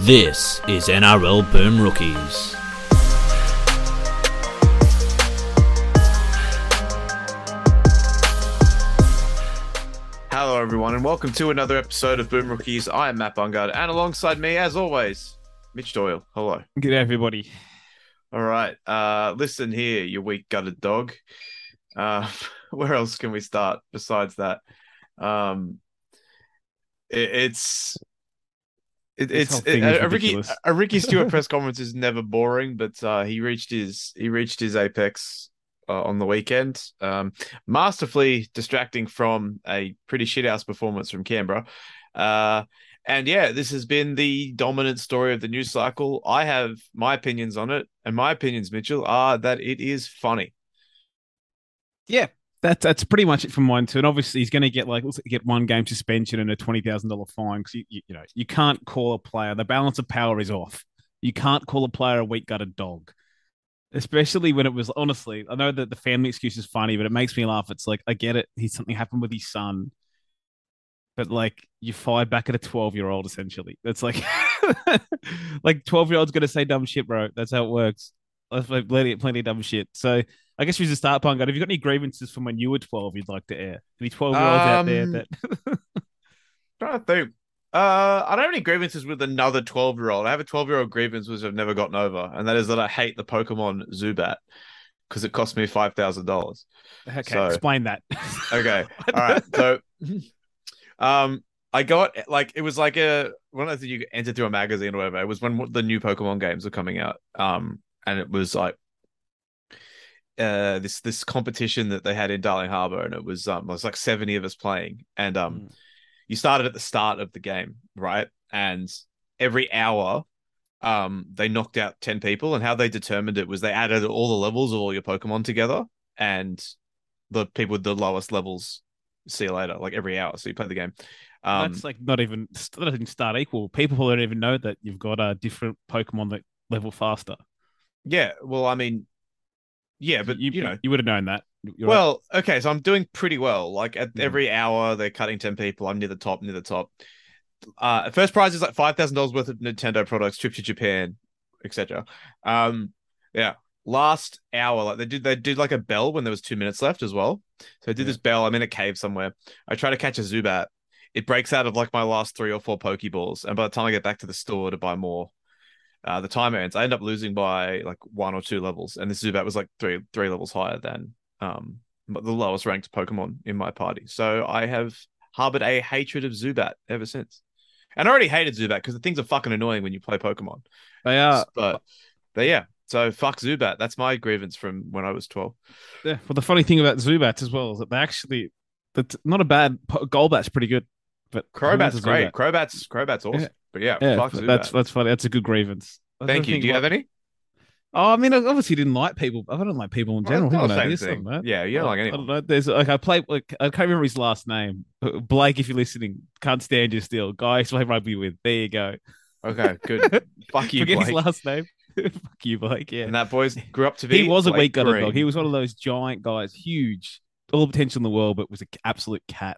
This is NRL Boom Rookies. Hello, everyone, and welcome to another episode of Boom Rookies. I am Matt Bungard, and alongside me, as always, Mitch Doyle. Hello. Good day, everybody. All right. Uh, listen here, you weak gutted dog. Uh, where else can we start besides that? Um, it, it's it, it's whole thing a, a Ricky a Ricky Stewart press conference is never boring, but uh, he reached his he reached his apex uh, on the weekend, um, masterfully distracting from a pretty shithouse performance from Canberra. Uh, and yeah, this has been the dominant story of the news cycle. I have my opinions on it, and my opinions, Mitchell, are that it is funny. Yeah, that's that's pretty much it from mine too. And obviously, he's going to get like get one game suspension and a twenty thousand dollar fine because you, you you know you can't call a player. The balance of power is off. You can't call a player a weak gutted dog, especially when it was honestly. I know that the family excuse is funny, but it makes me laugh. It's like I get it. He something happened with his son. But like you fired back at a twelve year old, essentially. That's like, like twelve year old's gonna say dumb shit, bro. That's how it works. I've like plenty, plenty of dumb shit. So I guess we should start, Punk. Have you got any grievances from when you were 12 you'd like to air? Any 12 year olds out there Um, that. trying to think. Uh, I don't have any grievances with another 12 year old. I have a 12 year old grievance which I've never gotten over, and that is that I hate the Pokemon Zubat because it cost me $5,000. okay, so- explain that. Okay. All right. So, um, I got like it was like a one of the you enter through a magazine or whatever. It was when the new Pokemon games were coming out. Um, and it was like uh this this competition that they had in Darling Harbour, and it was um it was like 70 of us playing. And um Mm. you started at the start of the game, right? And every hour um they knocked out 10 people and how they determined it was they added all the levels of all your Pokemon together and the people with the lowest levels see you later, like every hour. So you play the game. Um That's like not even, not start equal. People don't even know that you've got a different Pokemon that level faster. Yeah, well, I mean, yeah, but you, know, you would have known that. You're right. well, okay, so I'm doing pretty well. Like at Mhm. every hour, they're cutting 10 people. I'm near the top, near the top. Uh, first prize is like $5,000 worth of Nintendo products, trip to Japan, etc. Um, yeah. Last hour, like they did, they did like a bell when there was two minutes left as well. So I did Yeah. this bell. I'm in a cave somewhere. I try to catch a Zubat. It breaks out of like my last three or four Pokeballs, and by the time I get back to the store to buy more, uh, the timer ends. I end up losing by like one or two levels, and this Zubat was like three three levels higher than um the lowest ranked Pokemon in my party. So I have harbored a hatred of Zubat ever since. And I already hated Zubat because the things are fucking annoying when you play Pokemon. they are. but but yeah, so fuck Zubat. That's my grievance from when I was twelve. Yeah. Well, the funny thing about Zubats as well is that they actually, that's not a bad, Golbat's pretty good. But Crobat's great. Zubat? Crobat's Crobat's awesome. Yeah. But yeah, Yeah, fuck but Zubat. that's that's funny. That's a good grievance. I Thank you. Do you like- have any? Oh, I mean, I obviously didn't like people. I don't like people in general. not know this, thing. don't. Yeah, you don't like I anyone. don't know. There's like I play. Like, I can't remember his last name. Uh, Blake, if you're listening, can't stand you still. Guy I play rugby with. There you go. Okay, good. fuck you, Forget Blake. his last name. Fuck you, Blake. Yeah. And that boys grew up to be. he was a Blake weak gutted Green. dog. He was one of those giant guys, huge, all the potential in the world, but was an absolute cat.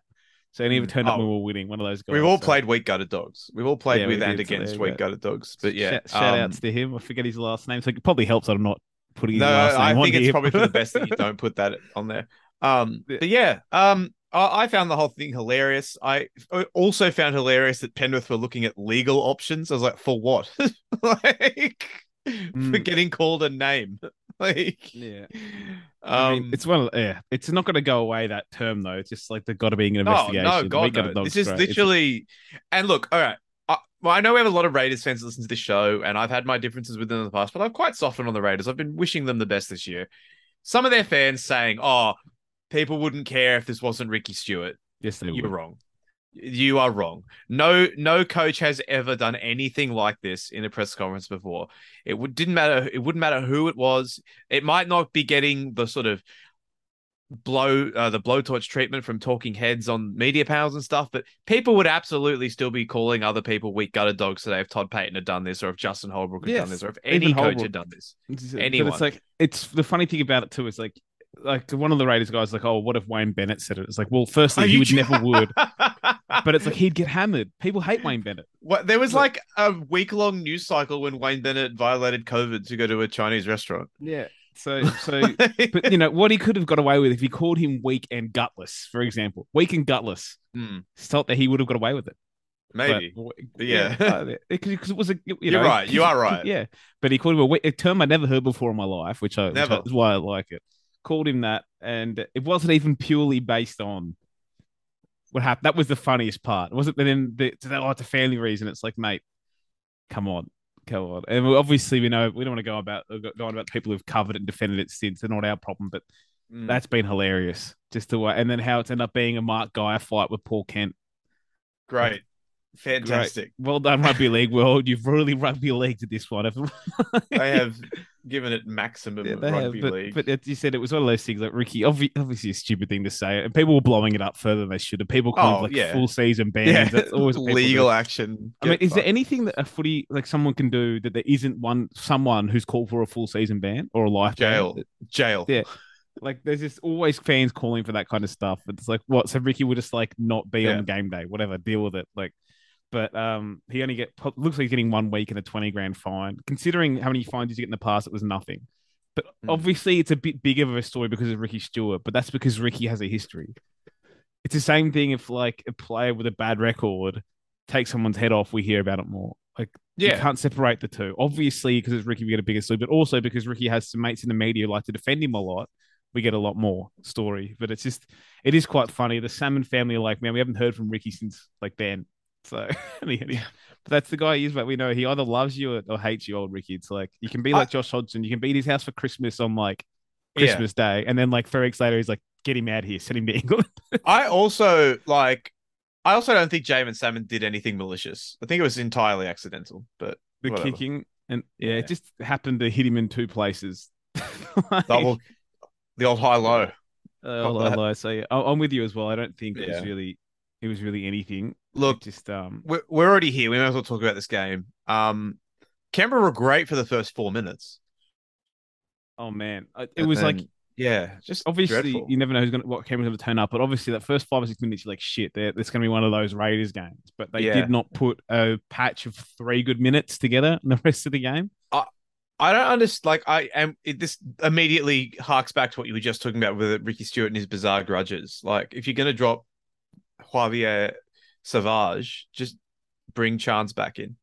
So he never Mm. turned up Oh. when we were winning. One of those guys. We've all so- played weak gutted dogs. We've all played Yeah, with and did, so against weak gutted dogs. But yeah, shout, shout um, outs to him. I forget his last name, so it probably helps that I'm not putting his No, last name I on think it's probably for the best that you don't put that on there. Um, Yeah. but yeah, um, I, I found the whole thing hilarious. I also found hilarious that Penrith were looking at legal options. I was like, for what? like, for Mm. getting called a name. like, Yeah. um, I mean, it's one yeah. It's not going to go away that term though. It's just like there's got to be an no, investigation. no, God, no. This is straight. It's- literally, and look, all right. I, well, I know we have a lot of Raiders fans that listen to this show, and I've had my differences with them in the past, but I've quite softened on the Raiders. I've been wishing them the best this year. Some of their fans saying, "Oh, people wouldn't care if this wasn't Ricky Stewart." yes, they You're will. wrong. You are wrong. No, no coach has ever done anything like this in a press conference before. It would didn't matter. It wouldn't matter who it was. It might not be getting the sort of blow uh, the blowtorch treatment from talking heads on media panels and stuff, but people would absolutely still be calling other people weak gutted dogs today if Todd Payten had done this, or if Justin Holbrook had done this, or if any coach had done this. It's- Anyone. But it's like it's the funny thing about it too is like like one of the Raiders guys like, oh, what if Wayne Bennett said it? It's like, well, firstly, Are he you would never would. but it's like he'd get hammered. People hate Wayne Bennett. What, there was like a week long news cycle when Wayne Bennett violated COVID to go to a Chinese restaurant. Yeah. So, so, but you know what he could have got away with if he called him weak and gutless, for example, weak and gutless. Hmm, Felt that he would have got away with it. maybe. But, But yeah. because it was a. You You're know, right, You are right. Yeah, but he called him a, weak- a term I never heard before in my life, which I, which Never. I is why I like it. Called him that, and it wasn't even purely based on what happened. That was the funniest part. It wasn't that then the, oh, it's a family reason. It's like, mate, come on, come on. And obviously, we know we don't want to go about go on about people who've covered it and defended it since. They're not our problem, but Mm. that's been hilarious. Just the way, and then how it's ended up being a Mark Geyer fight with Paul Kent. great. Fantastic. Well done, rugby league world. You've really rugby leagued at this one. They have given it maximum Yeah, rugby have, but, league. but as you said, it was one of those things like Ricky, obvi- obviously a stupid thing to say, and people were blowing it up further than they should have. People called Oh, like yeah. full season bans. yeah, That's always legal do. action. I mean, Get is there anything that a footy like someone can do that there isn't one someone who's called for a full season ban or a life ban? jail? Jail. Yeah. Like there's just always fans calling for that kind of stuff. It's like what? So Ricky would just like not be Yeah. on game day, whatever. Deal with it. Like, but um, he only get looks like he's getting one week and a twenty grand fine. Considering how many fines he's get in the past, it was nothing. But Mm. obviously, it's a bit bigger of a story because of Ricky Stewart. But that's because Ricky has a history. It's the same thing if like a player with a bad record takes someone's head off, we hear about it more. Like you Yeah. can't separate the two. Obviously, because it's Ricky, we get a bigger story, but also because Ricky has some mates in the media who like to defend him a lot, we get a lot more story. But it's just, it is quite funny. The Salmon family are like, man, we haven't heard from Ricky since like then. So, and but that's the guy he is. But we know he either loves you or, or hates you, old Ricky. It's like you can be I- like Josh Hodgson, you can be at his house for Christmas on like Yeah. Christmas Day, and then like three weeks later, he's like, get him out here, send him to England. I also like. I also don't think Jaeman Salmon did anything malicious. I think it was entirely accidental. But the Whatever. kicking, and yeah, Yeah. it just happened to hit him in two places. Like- double, the old high low. Uh, that. although, so yeah, I- I'm with you as well. I don't think it was really, it was really anything. Look, It just um, we're, we're already here. We might as well talk about this game. Um, Canberra were great for the first four minutes. oh man, it And was like yeah, just obviously dreadful. you never know who's gonna what camera's gonna turn up, but obviously that first five or six minutes, you're like shit, there, it's gonna be one of those Raiders games. But they Yeah. did not put a patch of three good minutes together in the rest of the game. I I don't understand. Like, I am. It, this immediately harks back to what you were just talking about with Ricky Stewart and his bizarre grudges. Like, if you're going to drop Xavier Savage, just bring Charnze back in.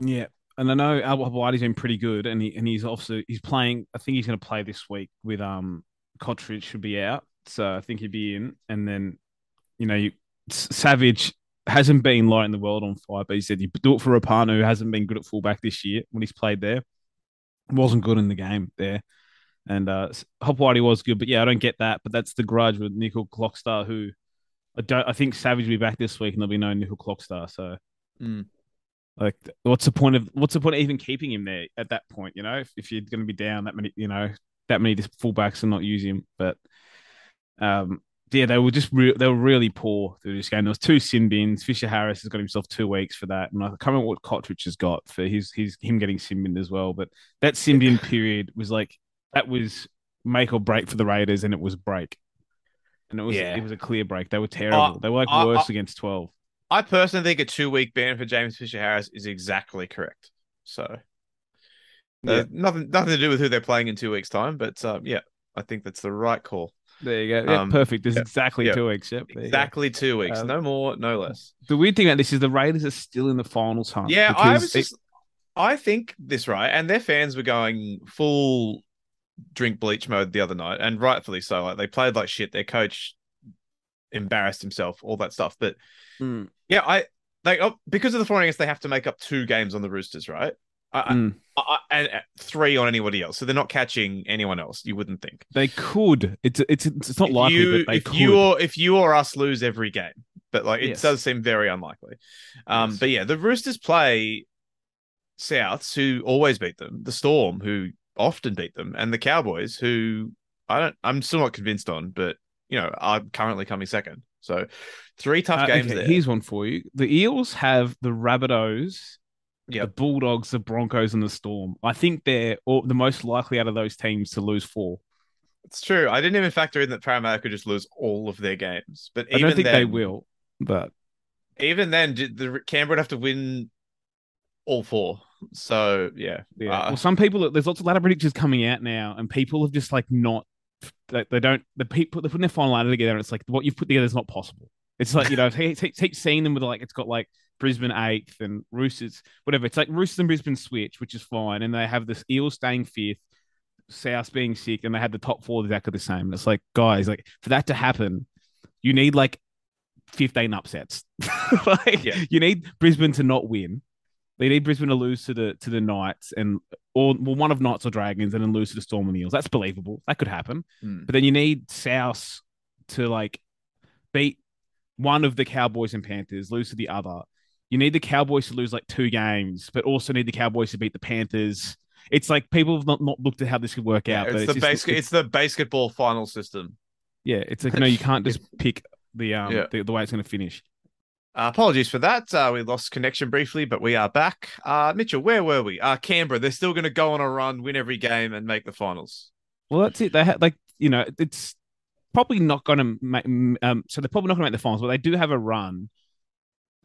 Yeah. And I know Al Whitey's been pretty good, and he and he's also he's playing. I think he's going to play this week with um Cottridge should be out, so I think he'd be in. And then, you know, you, Savage hasn't been light in the world on fire, but he said you do it for Rapana, who hasn't been good at fullback this year when he's played there. Wasn't good in the game there, and uh Hopoate was good, but yeah, I don't get that. But that's the grudge with Nicoll-Klokstad, who I don't. I think Savage will be back this week, and there'll be no Nicoll-Klokstad, so. Mm. Like, what's the point of what's the point of even keeping him there at that point? You know, if, if you're going to be down that many, you know, that many fullbacks and not use him. But um, yeah, they were just re- they were really poor through this game. There was two sin bins. Fisher Harris has got himself two weeks for that, and I can't remember what Cottridge has got for his his him getting sin binned as well. But that sin bin period was like that was make or break for the Raiders, and it was break. And it was Yeah. it was a clear break. They were terrible. they were like I- worse I- against twelve. I personally think a two week ban for James Fisher Harris is exactly correct. So, uh, Yeah. nothing nothing to do with who they're playing in two weeks' time, but um, yeah, I think that's the right call. There you go. Yeah, Um, perfect. There's yeah, exactly yeah. two weeks. Yep. Exactly two weeks, Um, no more, no less. The weird thing about this is the Raiders are still in the finals hunt. Yeah, I was just. I think this right, and their fans were going full drink bleach mode the other night, and rightfully so. Like they played like shit. Their coach embarrassed himself, all that stuff. But Mm, yeah, I like oh, because of the foreign they have to make up two games on the Roosters, right? I, I- mm. I, and uh, three on anybody else, so they're not catching anyone else. You wouldn't think. they could. It's it's it's not If likely, you, but they if could. you or if you or us lose every game, but like it Yes. does seem very unlikely. Um, Yes. but yeah, the Roosters play Souths, who always beat them, the Storm, who often beat them, and the Cowboys, who I don't. I'm still not convinced on, but you know, are currently coming second. So three tough Uh, games okay, there. Here's one for you. The Eels have the Rabbitohs, the Bulldogs, the Broncos, and the Storm. I think they're all, the most likely out of those teams to lose four. It's true. I didn't even factor in that Parramatta could just lose all of their games, but I don't think they will, but Even then, did the Canberra would have to win all four. So yeah, Yeah. Uh, well, some people there's lots of ladder predictions coming out now, and people have just like not they, they don't the people they're putting their final ladder together, and it's like what you've put together is not possible. It's like you know, keep, keep seeing them with like it's got like Brisbane eighth and Roosters whatever. It's like Roosters and Brisbane switch, which is fine, and they have this Eels staying fifth, South being sick, and they had the top four exactly the same. And it's like guys, like for that to happen, you need like 15 upsets. like Yeah. you need Brisbane to not win. They need Brisbane to lose to the to the Knights and or well, one of Knights or Dragons and then lose to the Storm and the Eels. That's believable. That could happen. Hmm. But then you need South to like beat one of the Cowboys and Panthers, lose to the other. You need the Cowboys to lose like two games, but also need the Cowboys to beat the Panthers. It's like people have not, not looked at how this could work out. it's, but the just- it's- it's the basketball final system. yeah, it's like no, you can't just pick the um Yeah. the, the way it's going to finish. Uh, apologies for that. Uh, we lost connection briefly, but we are back. Uh, Mitchell, where were we? Uh, Canberra. They're still going to go on a run, win every game, and make the finals. Well, that's it. They had like you know it's probably not going to make. Um, so they're probably not going to make the finals, but they do have a run,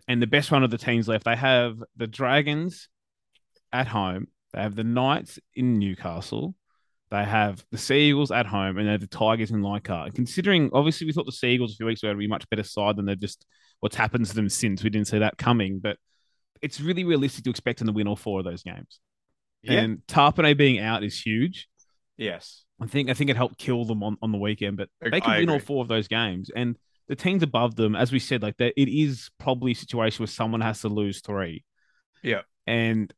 and the best run of the teams left. They have the Dragons at home. They have the Knights in Newcastle. They have the Seagulls at home, and they have the Tigers in Leichhardt. Considering, obviously, we thought the Seagulls a few weeks ago would be a much better side than they've just what's happened to them since. We didn't see that coming, but it's really realistic to expect them to win all four of those games. And Tapine being out is huge. Yes. I think I think it helped kill them on, on the weekend, but they can I win all four of those games. And the teams above them, as we said, like that, it is probably a situation where someone has to lose three. Yeah. and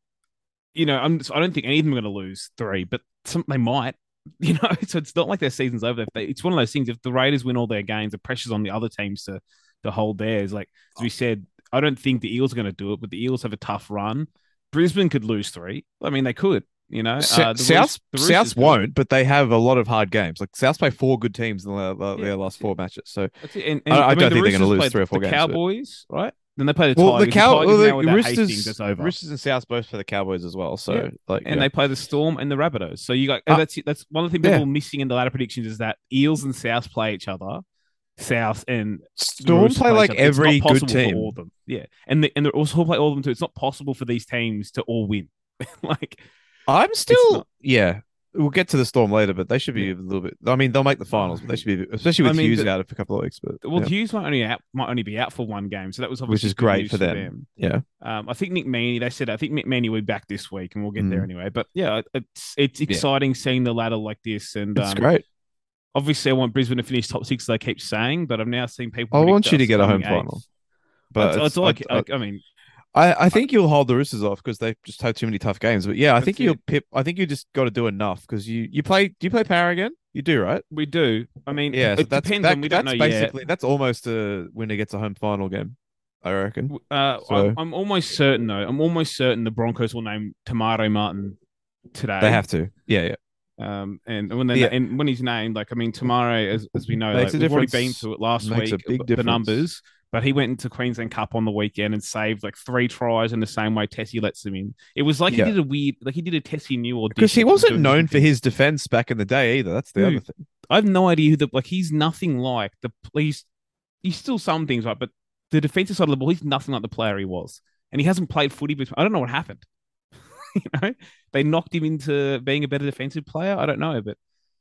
you know, I'm I don't think any of them are going to lose three, but some they might. You know, so it's not like their season's over. They, it's one of those things. If the Raiders win all their games, the pressure's on the other teams to to whole theirs. Like as we said, I don't think the Eels are going to do it, but the Eels have a tough run. Brisbane could lose three. I mean, they could. You know, Sa- Uh, the South Roos- the South won't, but they have a lot of hard games. Like South play four good teams in the, the, Yeah, their last that's four matches. So That's it. And, I- I mean, don't the think they're gonna lose three or four the games, but- Cowboys, right? Then they play the well, the Tigers. Cow, Tigers well, now the with that Hastings Roosters, that's over. Roosters and South both for the Cowboys as well. So Yeah. like, and yeah. they play the Storm and the Rabbitohs. So you got Uh, that's that's one of the things people yeah. are missing in the ladder predictions is that Eels and South play each other. South and Storm Roosters play like other. It's not every good for team. all of them. Yeah, and the, and they also play all of them too. It's not possible for these teams to all win. like I'm still, yeah. We'll get to the Storm later, but they should be Yeah. a little bit. I mean, they'll make the finals, but they should be, especially with I mean, Hughes the- out for a couple of weeks. But well, yeah. Hughes might only out might only be out for one game, so that was Which is great news for them. Yeah. Um, I think Nick Meaney. They said I think Nick Meaney will be back this week, and we'll get there Mm. anyway. But yeah, it's it's exciting seeing the ladder like this, and it's um, great. Obviously I want Brisbane to finish top six. As I keep saying, but I've now seen people. I want you to get a home coming final. But it's- that's all I, I- I, I mean, I, I think you'll hold the Roosters off because they just had too many tough games. But yeah, I think you'll pip. I think you just got to do enough because you you play. Do you play power again? You do, right? we do. I mean, Yeah, so it that's depends that, on we don't that's know basically that's almost a winner gets a home final game. I reckon. Uh, So- I'm, I'm almost certain though. I'm almost certain the Broncos will name Te Maire Martin today. They have to. Yeah, yeah. Um, and when Yeah. and when he's named, like I mean, Te Maire, as, as we know, Makes like, we've already been to it last Makes week. the difference. numbers, but he went into Queensland Cup on the weekend and saved like three tries in the same way Tesi lets him in. It was like Yeah. he did a weird, like he did a Tesi Niu audition Because he wasn't known for his defense back in the day either. That's the Who? other thing. I have no idea who the like. He's nothing like the. He's he's still some things right, but the defensive side of the ball, he's nothing like the player he was, and he hasn't played footy. But I don't know what happened. you know, they knocked him into being a better defensive player. I don't know, but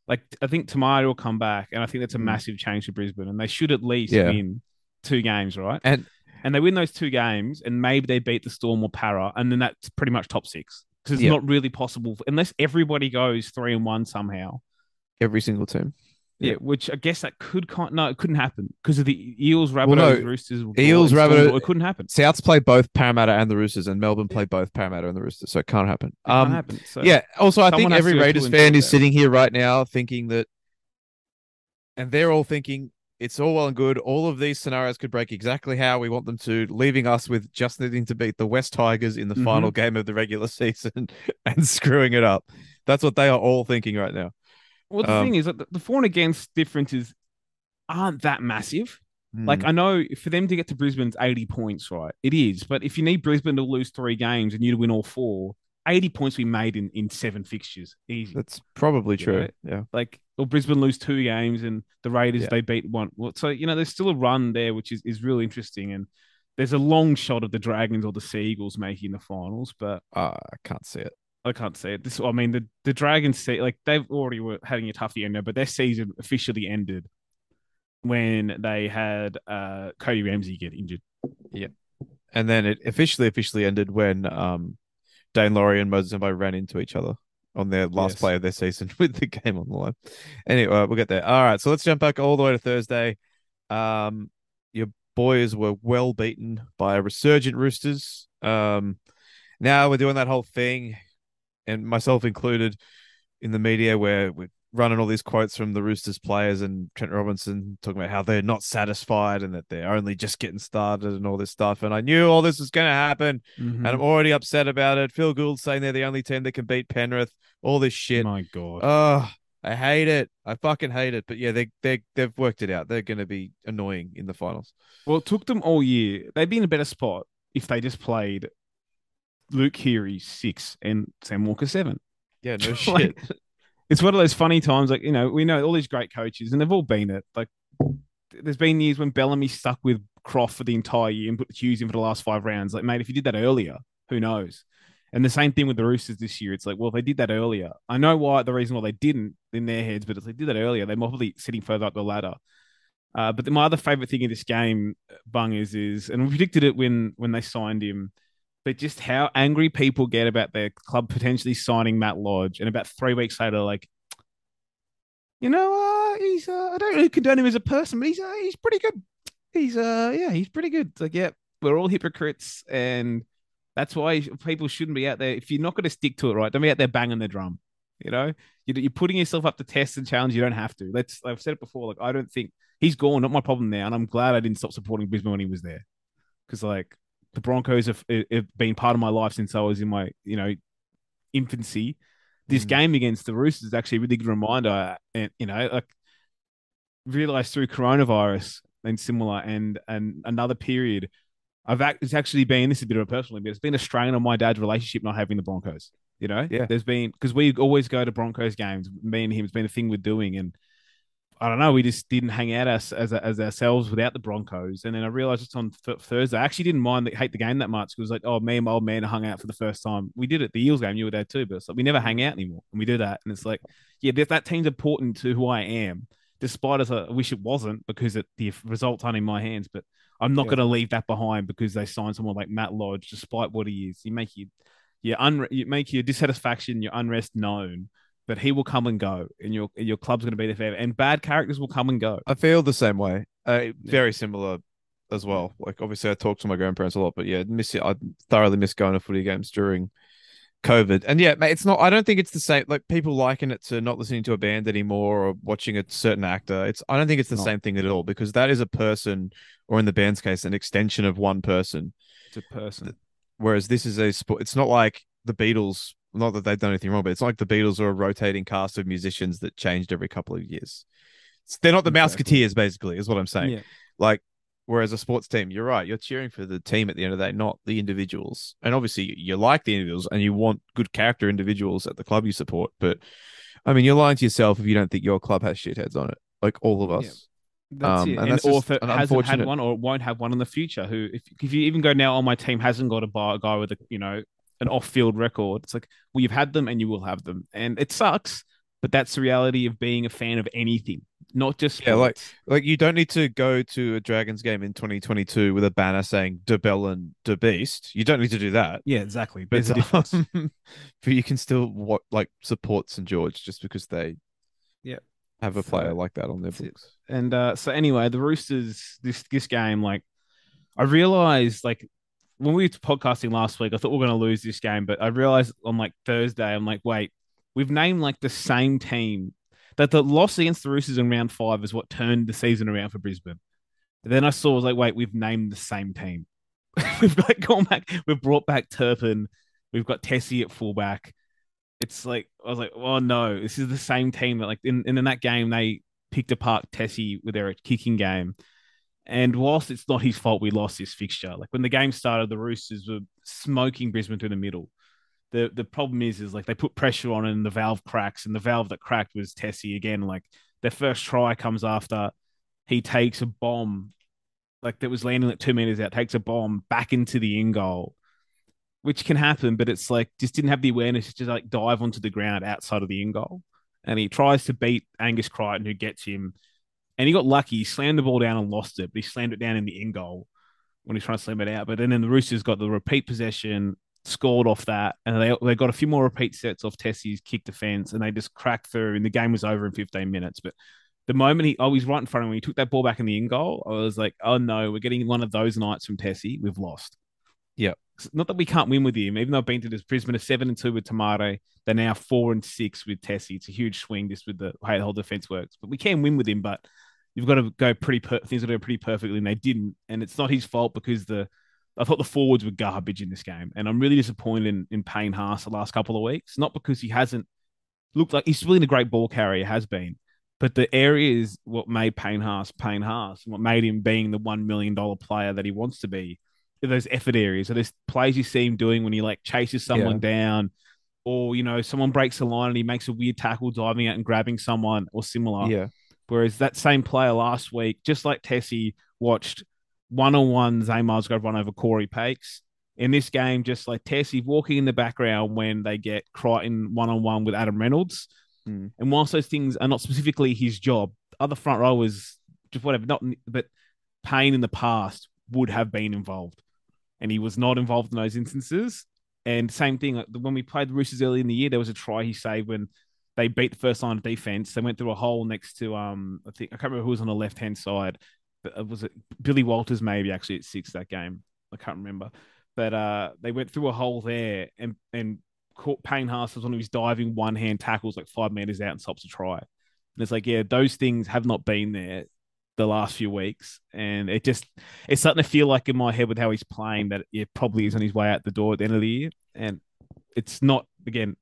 like I think Te Maire will come back, and I think that's a Mm. massive change for Brisbane, and they should at least Yeah. win two games, right? And and they win those two games, and maybe they beat the Storm or Para, and then that's pretty much top six because it's Yeah. not really possible unless everybody goes three and one somehow. every single team. Yeah, which I guess that could con- no, it couldn't happen because of the Eels, Rabbitohs, no, Roosters, Eels, Rabbitohs- It couldn't happen. Souths play both Parramatta and the Roosters, and Melbourne play both Parramatta and the Roosters, so it can't happen. It can't Um, happen. So yeah. Also, I think every Raiders fan is sitting here right now thinking that, and they're all thinking it's all well and good. All of these scenarios could break exactly how we want them to, leaving us with just needing to beat the West Tigers in the Mhm. final game of the regular season and screwing it up. That's what they are all thinking right now. Well, the um, thing is that the- for and against differences aren't that massive. Like Hmm. I know for them to get to Brisbane's eighty points, right? It is, but if you need Brisbane to lose three games and you to win all four, eighty points we made in in seven fixtures, easy. that's probably true. Yeah. like or Brisbane lose two games and the Raiders Yeah. they beat one. Well, so you know there's still a run there, which is is really interesting. And there's a long shot of the Dragons or the Seagulls making the finals, but Uh, I can't see it. I can't say it. This, I mean, the the Dragons say like they've already were having a tough year now, but their season officially ended when they had uh Cody Ramsey get injured. Yeah, and then it officially officially ended when um Dane Laurie and Moses Mbye ran into each other on their last Yes. play of their season with the game on the line. Anyway, uh, we'll get there. All right, so let's jump back all the way to Thursday. Um, your boys were well beaten by resurgent Roosters. Um, now we're doing that whole thing, and myself included, in the media where we're running all these quotes from the Roosters players and Trent Robinson talking about how they're not satisfied and that they're only just getting started and all this stuff. And I knew all this was going to happen, Mm-hmm. and I'm already upset about it. Phil Gould saying they're the only team that can beat Penrith. All this shit. My God. Oh, I hate it. I fucking hate it. But yeah, they they they've worked it out. They're going to be annoying in the finals. Well, it took them all year. They'd be in a better spot if they just played Luke Keary six and Sam Walker seven. Yeah, no shit. Like, It's one of those funny times, like you know, we know all these great coaches, and they've all been it. Like, there's been years when Bellamy stuck with Croft for the entire year and put Hughes in for the last five rounds. Like, mate, if you did that earlier, who knows? And the same thing with the Roosters this year. It's like, well, if they did that earlier, I know why the reason why they didn't in their heads, but if they did that earlier, they're probably sitting further up the ladder. Uh, but my other favorite thing in this game, Bung, is is, and we predicted it when when they signed him, but just how angry people get about their club potentially signing Matt Lodge, and about three weeks later, like, you know, uh, he's uh, I don't really condone him as a person, but he's uh, he's pretty good. He's uh, yeah, he's pretty good. Like, yeah, we're all hypocrites, and that's why people shouldn't be out there. If you're not going to stick to it, right, don't be out there banging the drum. You know, You- you're putting yourself up to test and challenge. You don't have to. Let's. I've said it before. Like, I don't think he's gone. Not my problem now, and I'm glad I didn't stop supporting Brisbane when he was there, because like the Broncos have, have been part of my life since I was in my you know infancy. This Mhm. game against the Roosters is actually a really good reminder, and you know, like realized through coronavirus and similar, and and another period. I've act, it's actually been this is a bit of a personal, but it's been a strain on my dad's relationship not having the Broncos. You know, Yeah. There's been because we always go to Broncos games. Me and him, it's been a thing we're doing, and I don't know. We just didn't hang out as as, as ourselves without the Broncos. And then I realized it's on th- Thursday. I actually didn't mind the, hate the game that much because like, oh, me and my old man hung out for the first time. We did it the Eels game. You were there too, but it's like we never hang out anymore, and we do that. And it's like, yeah, that, that team's important to who I am, despite as I wish it wasn't because it, the results aren't in my hands. But I'm not Yeah. going to leave that behind because they signed someone like Matt Lodge, despite what he is. You make you, you, un- you make your dissatisfaction, your unrest known. But he will come and go, and your your club's going to be there forever. And bad characters will come and go. I feel the same way. Uh, very similar as well. Like obviously, I talk to my grandparents a lot, but yeah, miss it. I thoroughly miss going to footy games during COVID. And yeah, mate, it's not. I don't think it's the same. Like people liken it to not listening to a band anymore or watching a certain actor. It's. I don't think it's the No. same thing at all because that is a person, or in the band's case, an extension of one person. It's a person. Whereas this is a sport. It's not like the Beatles. Not that they've done anything wrong, but it's like the Beatles are a rotating cast of musicians that changed every couple of years. It's- They're not the Exactly. Mouseketeers, basically, is what I'm saying. Yeah. Like, whereas a sports team, you're right. You're cheering for the team at the end of the day, not the individuals. And obviously, you like the individuals and you want good character individuals at the club you support. But I mean, you're lying to yourself if you don't think your club has shitheads on it, like all of Yeah. us. That's Um, it. and And, that's or if it an hasn't had unfortunate- one or won't have one in the future, who if if you even go now, oh my team hasn't got a bar a guy with a you know an off field record. It's like well you've had them and you will have them, and it sucks, but that's the reality of being a fan of anything, not just Yeah, like- sports. Like, you don't need to go to a Dragons game in 2022 with a banner saying De Bell and De Beast. You don't need to do that. yeah, exactly. But, There's um, but you can still what like support St George just because they Yeah. have a So, player like that on their that's it. books. And uh, so anyway, the Roosters this this game, like I realized like when we were podcasting last week, I thought we are gonna lose this game, but I realized on like Thursday, I'm like, wait, we've named like the same team. That the loss against the Roosters in round five is what turned the season around for Brisbane. And then I saw I was like, wait, we've named the same team. we've like gone back, we've brought back Turpin, we've got Tesi at fullback. It's like I was like, oh no, this is the same team that like in, in that game they picked apart Tesi with their kicking game. And whilst it's not his fault we lost this fixture, like when the game started, the Roosters were smoking Brisbane through the middle. The the problem is is like they put pressure on and the valve cracks, and the valve that cracked was Tesi again. Like their first try comes after he takes a bomb like that was landing like two meters out, takes a bomb back into the in goal, which can happen, but it's like just didn't have the awareness to just like dive onto the ground outside of the in goal. And he tries to beat Angus Crichton, who gets him. And he got lucky. He slammed the ball down and lost it, but he slammed it down in the in goal when he's trying to slam it out. But then, then the Roosters got the repeat possession, scored off that, and they they got a few more repeat sets off Tesi's kick defense, and they just cracked through, and the game was over in 15 minutes. But the moment he, oh, he's right in front of me, he took that ball back in the in goal. I was like, oh no, we're getting one of those nights from Tesi. We've lost. Yeah. Not that we can't win with him, even though I've been to this Brisbane are seven and two with Te Maire. They're now four and six with Tesi. It's a huge swing just with the way the whole defense works. But we can win with him, but you've got to go pretty per- things are going pretty perfectly, and they didn't. And it's not his fault because the I thought the forwards were garbage in this game, and I'm really disappointed in, in Payne Haas the last couple of weeks. Not because he hasn't looked like he's really a great ball carrier, has been, but the area is what made Payne Haas Payne Haas, what made him being the one million dollar player that he wants to be. Those effort areas, so there's plays you see him doing when he like chases someone down, or you know someone breaks the line and he makes a weird tackle, diving out and grabbing someone or similar. Yeah. Whereas that same player last week, just like Tessie watched one on one Zane Musgrove run over Corey Paix. In this game, just like Tessie walking in the background when they get Crichton one on one with Adam Reynolds. Mm. And whilst those things are not specifically his job, other front rowers, just whatever, not but Payne in the past would have been involved. And he was not involved in those instances. And same thing, when we played the Roosters early in the year, there was a try he saved when they beat the first line of defense. They went through a hole next to um, I think I can't remember who was on the left hand side. But uh, was it Billy Walters? Maybe actually at six that game. I can't remember. But uh, they went through a hole there and and caught Payne Haas was one of his diving one hand tackles like five meters out and stops a try. And it's like, yeah, those things have not been there the last few weeks. And it just it's starting to feel like in my head with how he's playing that it probably is on his way out the door at the end of the year. And it's not again,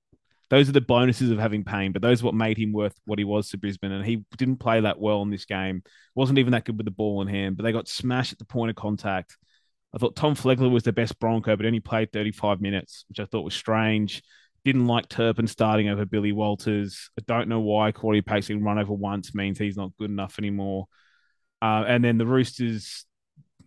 those are the bonuses of having Payne, but those are what made him worth what he was to Brisbane. And he didn't play that well in this game. Wasn't even that good with the ball in hand, but they got smashed at the point of contact. I thought Tom Flegler was the best Bronco, but only played 35 minutes, which I thought was strange. Didn't like Turpin starting over Billy Walters. I don't know why Corey Pacing run over once means he's not good enough anymore. Uh, and then the Roosters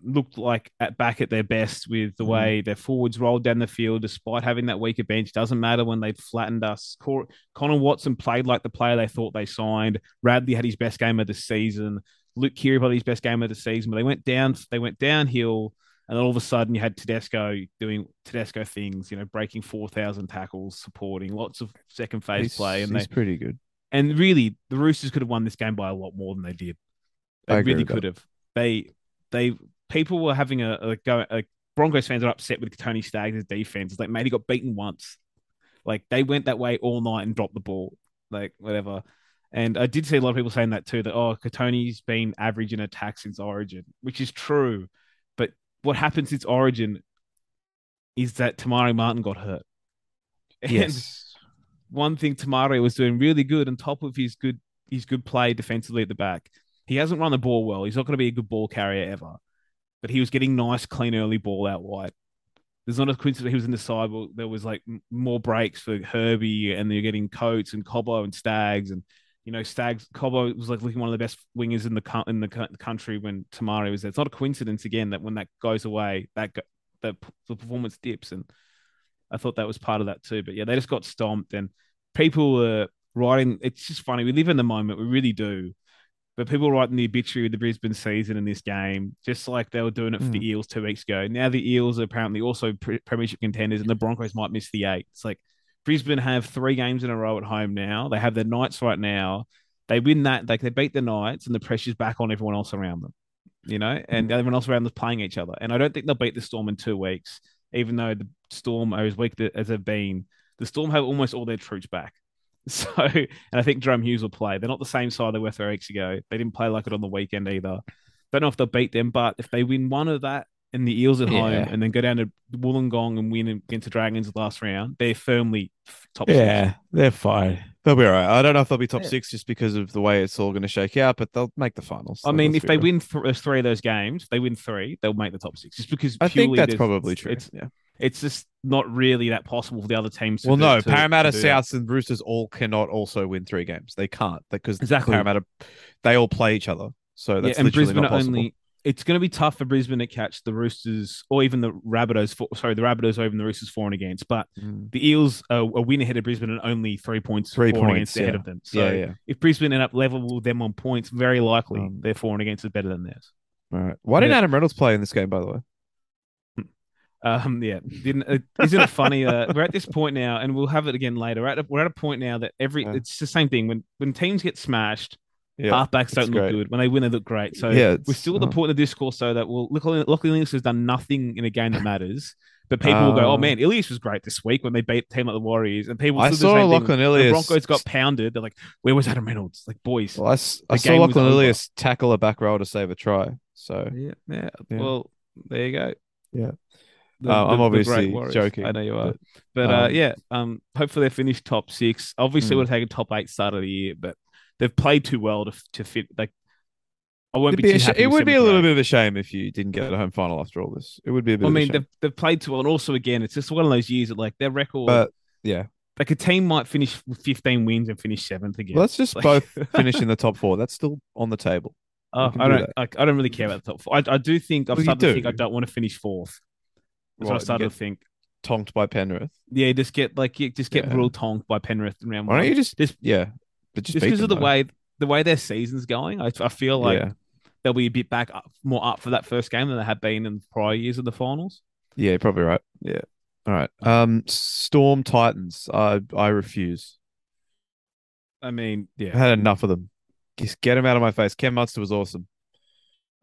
looked like at back at their best with the Mm. way their forwards rolled down the field, despite having that weaker bench. Doesn't matter when they flattened us. Cor- Connor Watson played like the player they thought they signed. Radley had his best game of the season. Luke Keary had his best game of the season. But they went down. They went downhill. And then all of a sudden, you had Tedesco doing Tedesco things, you know, breaking 4,000 tackles, supporting lots of second phase He's, play. And he's they, pretty good. and really, the Roosters could have won this game by a lot more than they did. They really with that. could have. They, they, people were having a, a go. A, Broncos fans are upset with Tony Staggs' defense. It's like, mate, he got beaten once. Like they went that way all night and dropped the ball, like whatever. And I did see a lot of people saying that too. That oh, Kotoni's been average in attack since Origin, which is true. But what happened since Origin is that Te Maire Martin got hurt. And Yes. one thing Te Maire was doing really good on top of his good his good play defensively at the back. He hasn't run the ball well. He's not going to be a good ball carrier ever. But he was getting nice, clean early ball out wide. There's not a coincidence he was in the side. Well, there was like more breaks for Herbie, and they're getting Coates and Cobbo and Staggs, and you know Staggs Cobbo was like looking one of the best wingers in the in the country when Te Maire was there. It's not a coincidence again that when that goes away, that that the performance dips, and I thought that was part of that too. But yeah, they just got stomped, and people were writing. It's just funny. We live in the moment. We really do. But people writing the obituary of the Brisbane season in this game, just like they were doing it for the hmm. Eels two weeks ago. Now the Eels are apparently also pre- premiership contenders, and the Broncos might miss the eight. It's like Brisbane have three games in a row at home now. They have the Knights right now. They win that, like they beat the Knights, and the pressure's back on everyone else around them. You know, hmm. and everyone else around them is playing each other. And I don't think they'll beat the Storm in two weeks, even though the Storm are as weak as they've been. The Storm have almost all their troops back. So, and I think Jahrome Hughes will play. They're not the same side they were three weeks ago. They didn't play like it on the weekend either. Don't know if they'll beat them, but if they win one of that and the Eels at home Yeah. and then go down to Wollongong and win against the Dragons last round, they're firmly top six. Yeah, they're fine. They'll be all right. I don't know if they'll be top Yeah. six just because of the way it's all going to shake out, but they'll make the finals. I Like, mean, if they real. win th- uh, three of those games, they win three, they'll make the top six. Just because I think that's probably true. It's yeah. It's just not really that possible for the other teams. Well, do- no, to- to Parramatta, do that. Souths, and Roosters all cannot also win three games. They can't because Exactly. Parramatta, they all play each other. So that's yeah, and Brisbane not are possible. only it's going to be tough for Brisbane to catch the Roosters or even the Rabbitohs. For, sorry, the Rabbitohs or even the Roosters for and against. But Mm. the Eels are a win ahead of Brisbane and only three points Three points, against ahead of them. So yeah, yeah. if Brisbane end up level with them on points, very likely Um, their for and against is better than theirs. All right. Why didn't Adam Reynolds play in this game, by the way? Um, yeah, didn't uh, isn't it funny? Uh, we're at this point now, and we'll have it again later. We're at a, we're at a point now that every Yeah. it's the same thing when when teams get smashed, Yeah. halfbacks don't look great. good. When they win, they look great. So Yeah, we're still at the uh, point of the discourse, so that well, look, Lockley Linux has done nothing in a game that matters. But people will go, "Oh man, Ilias was great this week when they beat team like the Warriors." And people I the saw. Lachlan The Ilias. Broncos got pounded. They're like, "Where was Adam Reynolds?" Like, boys, Well, I, I the saw Lachlan. Ilias tackle a back row to save a try. So yeah, yeah, Yeah. Well, there you go. Yeah. The- Uh, I'm the- the great obviously joking, I know you are. but, But, uh, um, yeah, um, hopefully they finish top six. Obviously, we'll take a top eight start of the year, but they've played too well to to fit. Like, I won't it'd be. be too sh- happy it would be a little bit of a shame if you didn't get a home final after all this. It would be a bit. I of a mean, they've, they've played too well, and also again, it's just one of those years that like their record. but yeah, like a team might finish with 15 wins and finish seventh again. let's just Like- both finish in the top four. That's still on the table. Can I do don't. Like, I don't really care about the top four. I, I do think I've Well, started to think. I don't want to finish fourth. That's what I started to think. Tonked by Penrith. Yeah, just get like you just get Yeah. real tonked by Penrith in round Why one. don't you just Just- yeah, but just, just because of the though. way the way their season's going, I, I feel like yeah, they'll be a bit back up, more up for that first game than they have been in prior years of the finals. yeah, you're probably right. Yeah. All right. Um, Storm Titans. I I refuse. I mean, yeah, I had enough of them. Just get them out of my face. Cam Munster was awesome.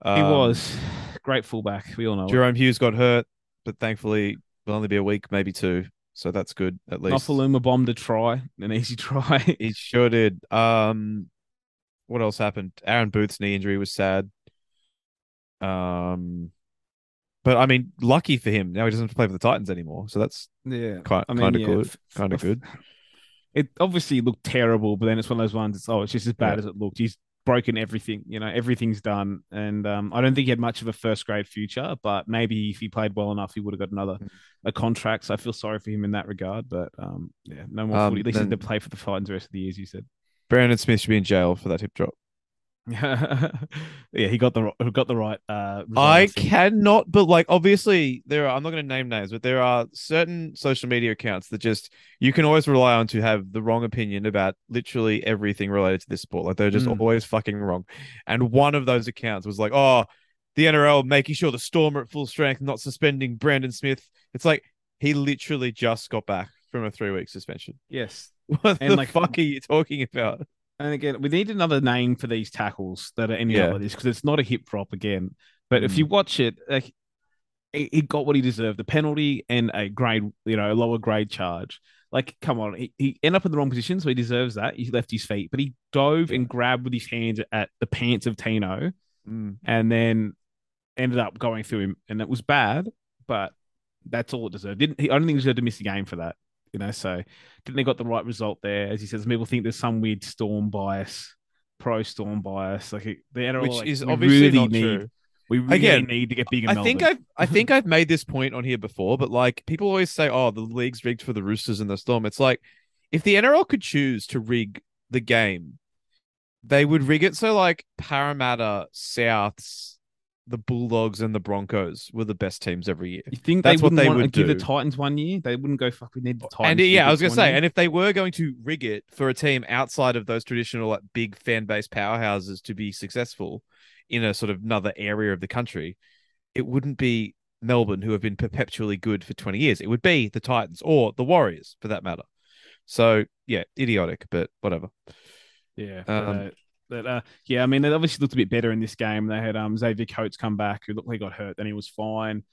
he Um, was great fullback. We all know. it. Jahrome Hughes got hurt, but thankfully will only be a week, maybe two. So that's good at least. Nofoaluma bombed a try, an easy try. He sure did. Um, what else happened? Aaron Booth's knee injury was sad. Um, but I mean, lucky for him, now he doesn't have to play for the Titans anymore. So that's yeah, kind I mean, kind of yeah, good. Kind of good. It obviously looked terrible, but then it's one of those ones. It's oh, it's just as bad Yeah. as it looked. He's broken everything. You know, everything's done, and um, I don't think he had much of a first grade future. But maybe if he played well enough, he would have got another Mm. a contract. So I feel sorry for him in that regard. But um, yeah, no more Um, footy. At least he then- had to play for the Titans the rest of the years. You said. Brandon Smith should be in jail for that hip drop. yeah, he got the got the right. Uh, I cannot, but like obviously there are. I'm not going to name names, but there are certain social media accounts that just you can always rely on to have the wrong opinion about literally everything related to this sport. Like they're just Mm. always fucking wrong. And one of those accounts was like, "Oh, the NRL making sure the Storm are at full strength, not suspending Brandon Smith." It's like he literally just got back from a three week suspension. Yes, What And, the like- fuck are you talking about? And again, we need another name for these tackles that are any Yeah. like this because it's not a hip drop again. But if Mm. you watch it, like, he, got what he deserved: a penalty and a grade, you know, a lower grade charge. Like, come on, he, he ended up in the wrong position, so he deserves that. He left his feet, but he dove and grabbed with his hands at the pants of Tino, Mm. and then ended up going through him, and it was bad. But that's all it deserved. Didn't he? I don't think he deserved to miss the game for that. You know, so didn't they got the right result there? As he says, people think there's some weird storm bias, pro storm bias. Like it- the NRL, Which like, is obviously really not need, true. We really Again, need to get big in I Melbourne. think I've I think I've made this point on here before, but like people always say, "Oh, the league's rigged for the Roosters and the Storm." It's like if the NRL could choose to rig the game, they would rig it so like Parramatta, Souths, the Bulldogs, and the Broncos were the best teams every year. you think that's they what they would to give the. Titans one year? They wouldn't go fuck. We need the Titans. And yeah, I was gonna say, year." and if they were going to rig it for a team outside of those traditional like big fan base powerhouses to be successful in a sort of another area of the country, it wouldn't be Melbourne who have been perpetually good for 20 years. It would be the Titans or the Warriors for that matter. So yeah, idiotic, but whatever. Yeah, Um, but, uh, yeah, I mean, they obviously looked a bit better in this game. They had um Xavier Coates come back, who looked like he got hurt, then he was fine.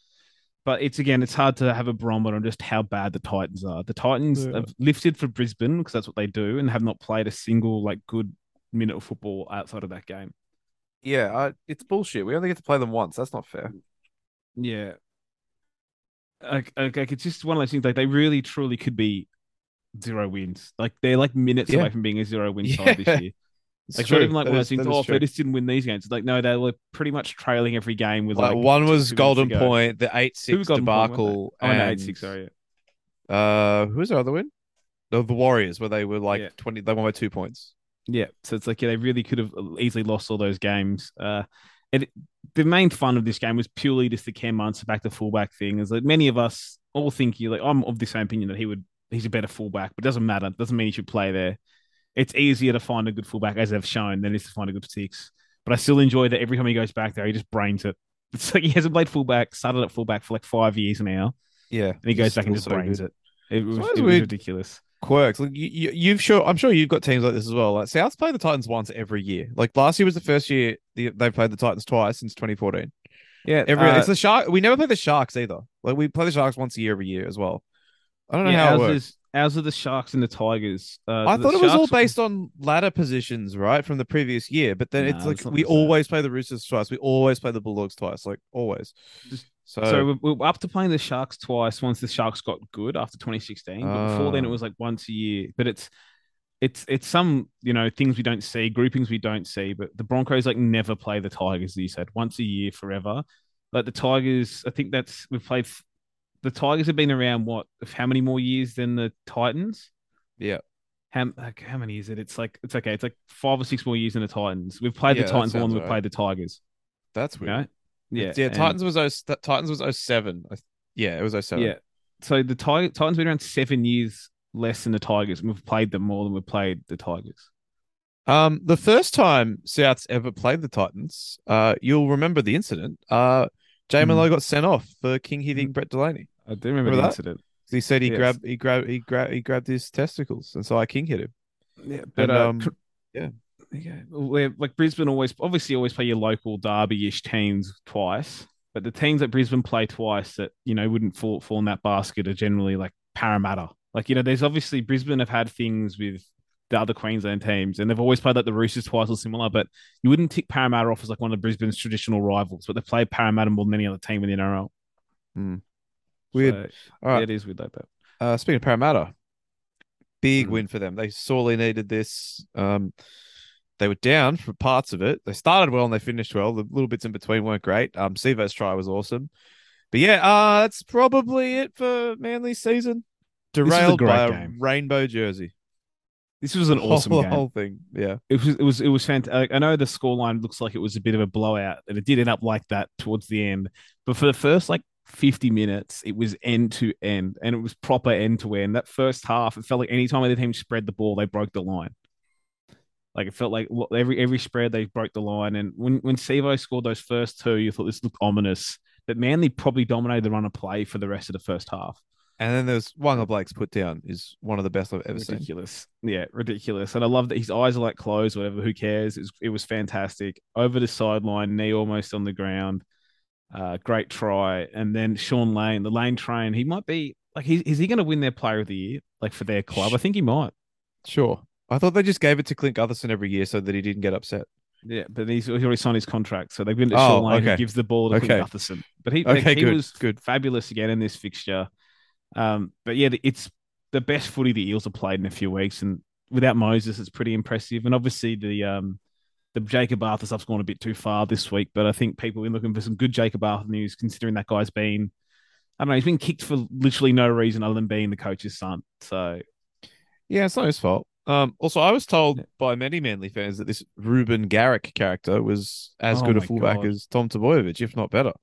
But it's again, it's hard to have a barometer on just how bad the Titans are. The Titans Yeah. have lifted for Brisbane because that's what they do, and have not played a single like good minute of football outside of that game. Yeah, uh, it's bullshit. We only get to play them once. That's not fair. Yeah, like, like, like, it's just one of those things. Like they really, truly could be zero wins. Like they're like minutes Yeah. away from being a zero win side this year. It's Like true. not even like That one of is- those things. that is Oh, if they just didn't win these games. It's like no, they were pretty much trailing every game with Like, like, one was Golden. Point, the eight six was Golden Point, debacle. Oh, no, eight six. Sorry. Uh, who's the other win? The, the Warriors, where they were like Yeah. twenty. They won by two points. Yeah. So it's like yeah, they really could have easily lost all those games. Uh, and it, the main fun of this game was purely just the Cam Munster back to fullback thing. Is like many of us all think you like I'm of the same opinion that he would he's a better fullback, but it doesn't matter. It doesn't mean he should play there. It's easier to find a good fullback as they've shown than it is to find a good six. But I still enjoy that every time he goes back there, he just brains it. It's like he hasn't played fullback, started at fullback for like five years now, Yeah, and he goes back and just brains it. It was, So it was ridiculous. quirks. Like you, you, you've sure, I'm sure you've got teams like this as well. Like Souths play the Titans once every year. Like last year was the first year the, they played the Titans twice since 2014. Yeah, Every uh, it's the shark. We never play the Sharks either. Like we play the Sharks once a year every year as well. I don't know yeah, how it works. is ours are the Sharks and the Tigers. Uh, I the thought it was all Sharks- based on ladder positions, right, from the previous year. But then No, it's like it's not we just that. always play the Roosters twice. We always play the Bulldogs twice. Like always. Just- so, So we're, we're up to playing the Sharks twice. Once the Sharks got good after 2016, but before then it Ah. was like once a year. But it's it's it's some you know things we don't see, groupings we don't see. But the Broncos like never play the Tigers. as You said once a year forever. Like the Tigers, I think that's we've played. The Tigers have been around what? How many more years than the Titans? yeah, How, like, how many is it? It's like it's okay. It's like five or six more years than the Titans. We've played Yeah, the Titans more than we've played the Tigers. that's You weird. know? Yeah, yeah. and- Titans was 0, Titans was 07. Yeah, it was 07. Yeah. So the Tig- Titans been around seven years less than the Tigers, and we've played them more than we've played the Tigers. Um, the first time Souths ever played the Titans, uh, you'll remember the incident. Uh, Jay Hmm. Malloy got sent off for king hitting Brett Delaney. I do remember, Remember the that? incident. He said he Yes. grabbed he grabbed he grabbed he grabbed his testicles, and so I king hit him. Yeah, but And, uh, um, cr- yeah. yeah, we're, like Brisbane always obviously always play your local derby-ish teams twice, but the teams that Brisbane play twice that you know wouldn't fall fall in that basket are generally like Parramatta. Like you know, there's obviously Brisbane have had things with the other Queensland teams, and they've always played like the Roosters twice or similar. But you wouldn't tick Parramatta off as like one of Brisbane's traditional rivals, but they play Parramatta more than any other team in the NRL. Weird. So, All right. it is weird like that. Uh, speaking of Parramatta, big Hmm. win for them. They sorely needed this. Um, they were down for parts of it. They started well and they finished well. The little bits in between weren't great. Um, Sivo's try was awesome, but yeah, uh, that's probably it for Manly's season. was a Derailed by a game. rainbow jersey. This was an awesome whole, game. whole thing. Yeah. It was it was it was fantastic. I know the scoreline looks like it was a bit of a blowout, and it did end up like that towards the end. But for the first like fifty minutes, it was end to end, and it was proper end to end. That first half, it felt like any time the team spread the ball, they broke the line. Like it felt like every every spread they broke the line, and when when Sivo scored those first two, you thought this looked ominous. But Manly probably dominated the run of play for the rest of the first half. And then there's Waqa Blake's put down is one of the best I've ever seen. ridiculous. Yeah, ridiculous. And I love that his eyes are like closed, whatever. Who cares? It was, it was fantastic. Over the sideline, knee almost on the ground. Uh, great try. And then Shaun Lane, the Lane train, he might be like, he, is he going to win their player of the year, like for their club? I think he might. Sure. I thought they just gave it to Clint Gutherson every year so that he didn't get upset. Yeah, but he's, he's already signed his contract. So they've been to Oh, Shaun Lane, okay. who gives the ball to Okay. Clint Gutherson. But he, Okay, he good, was good. fabulous again in this fixture. Um, but yeah, it's the best footy the Eels have played in a few weeks, and without Moses, it's pretty impressive. And obviously the um the Jakob Arthur stuff's gone a bit too far this week, but I think people have been looking for some good Jakob Arthur news, considering that guy's been I don't know, he's been kicked for literally no reason other than being the coach's son. So Yeah, it's not his fault. Um, also, I was told Yeah. by many Manly fans that this Reuben Garrick character was as Oh good a fullback God. as Tom Trbojevic, if not better.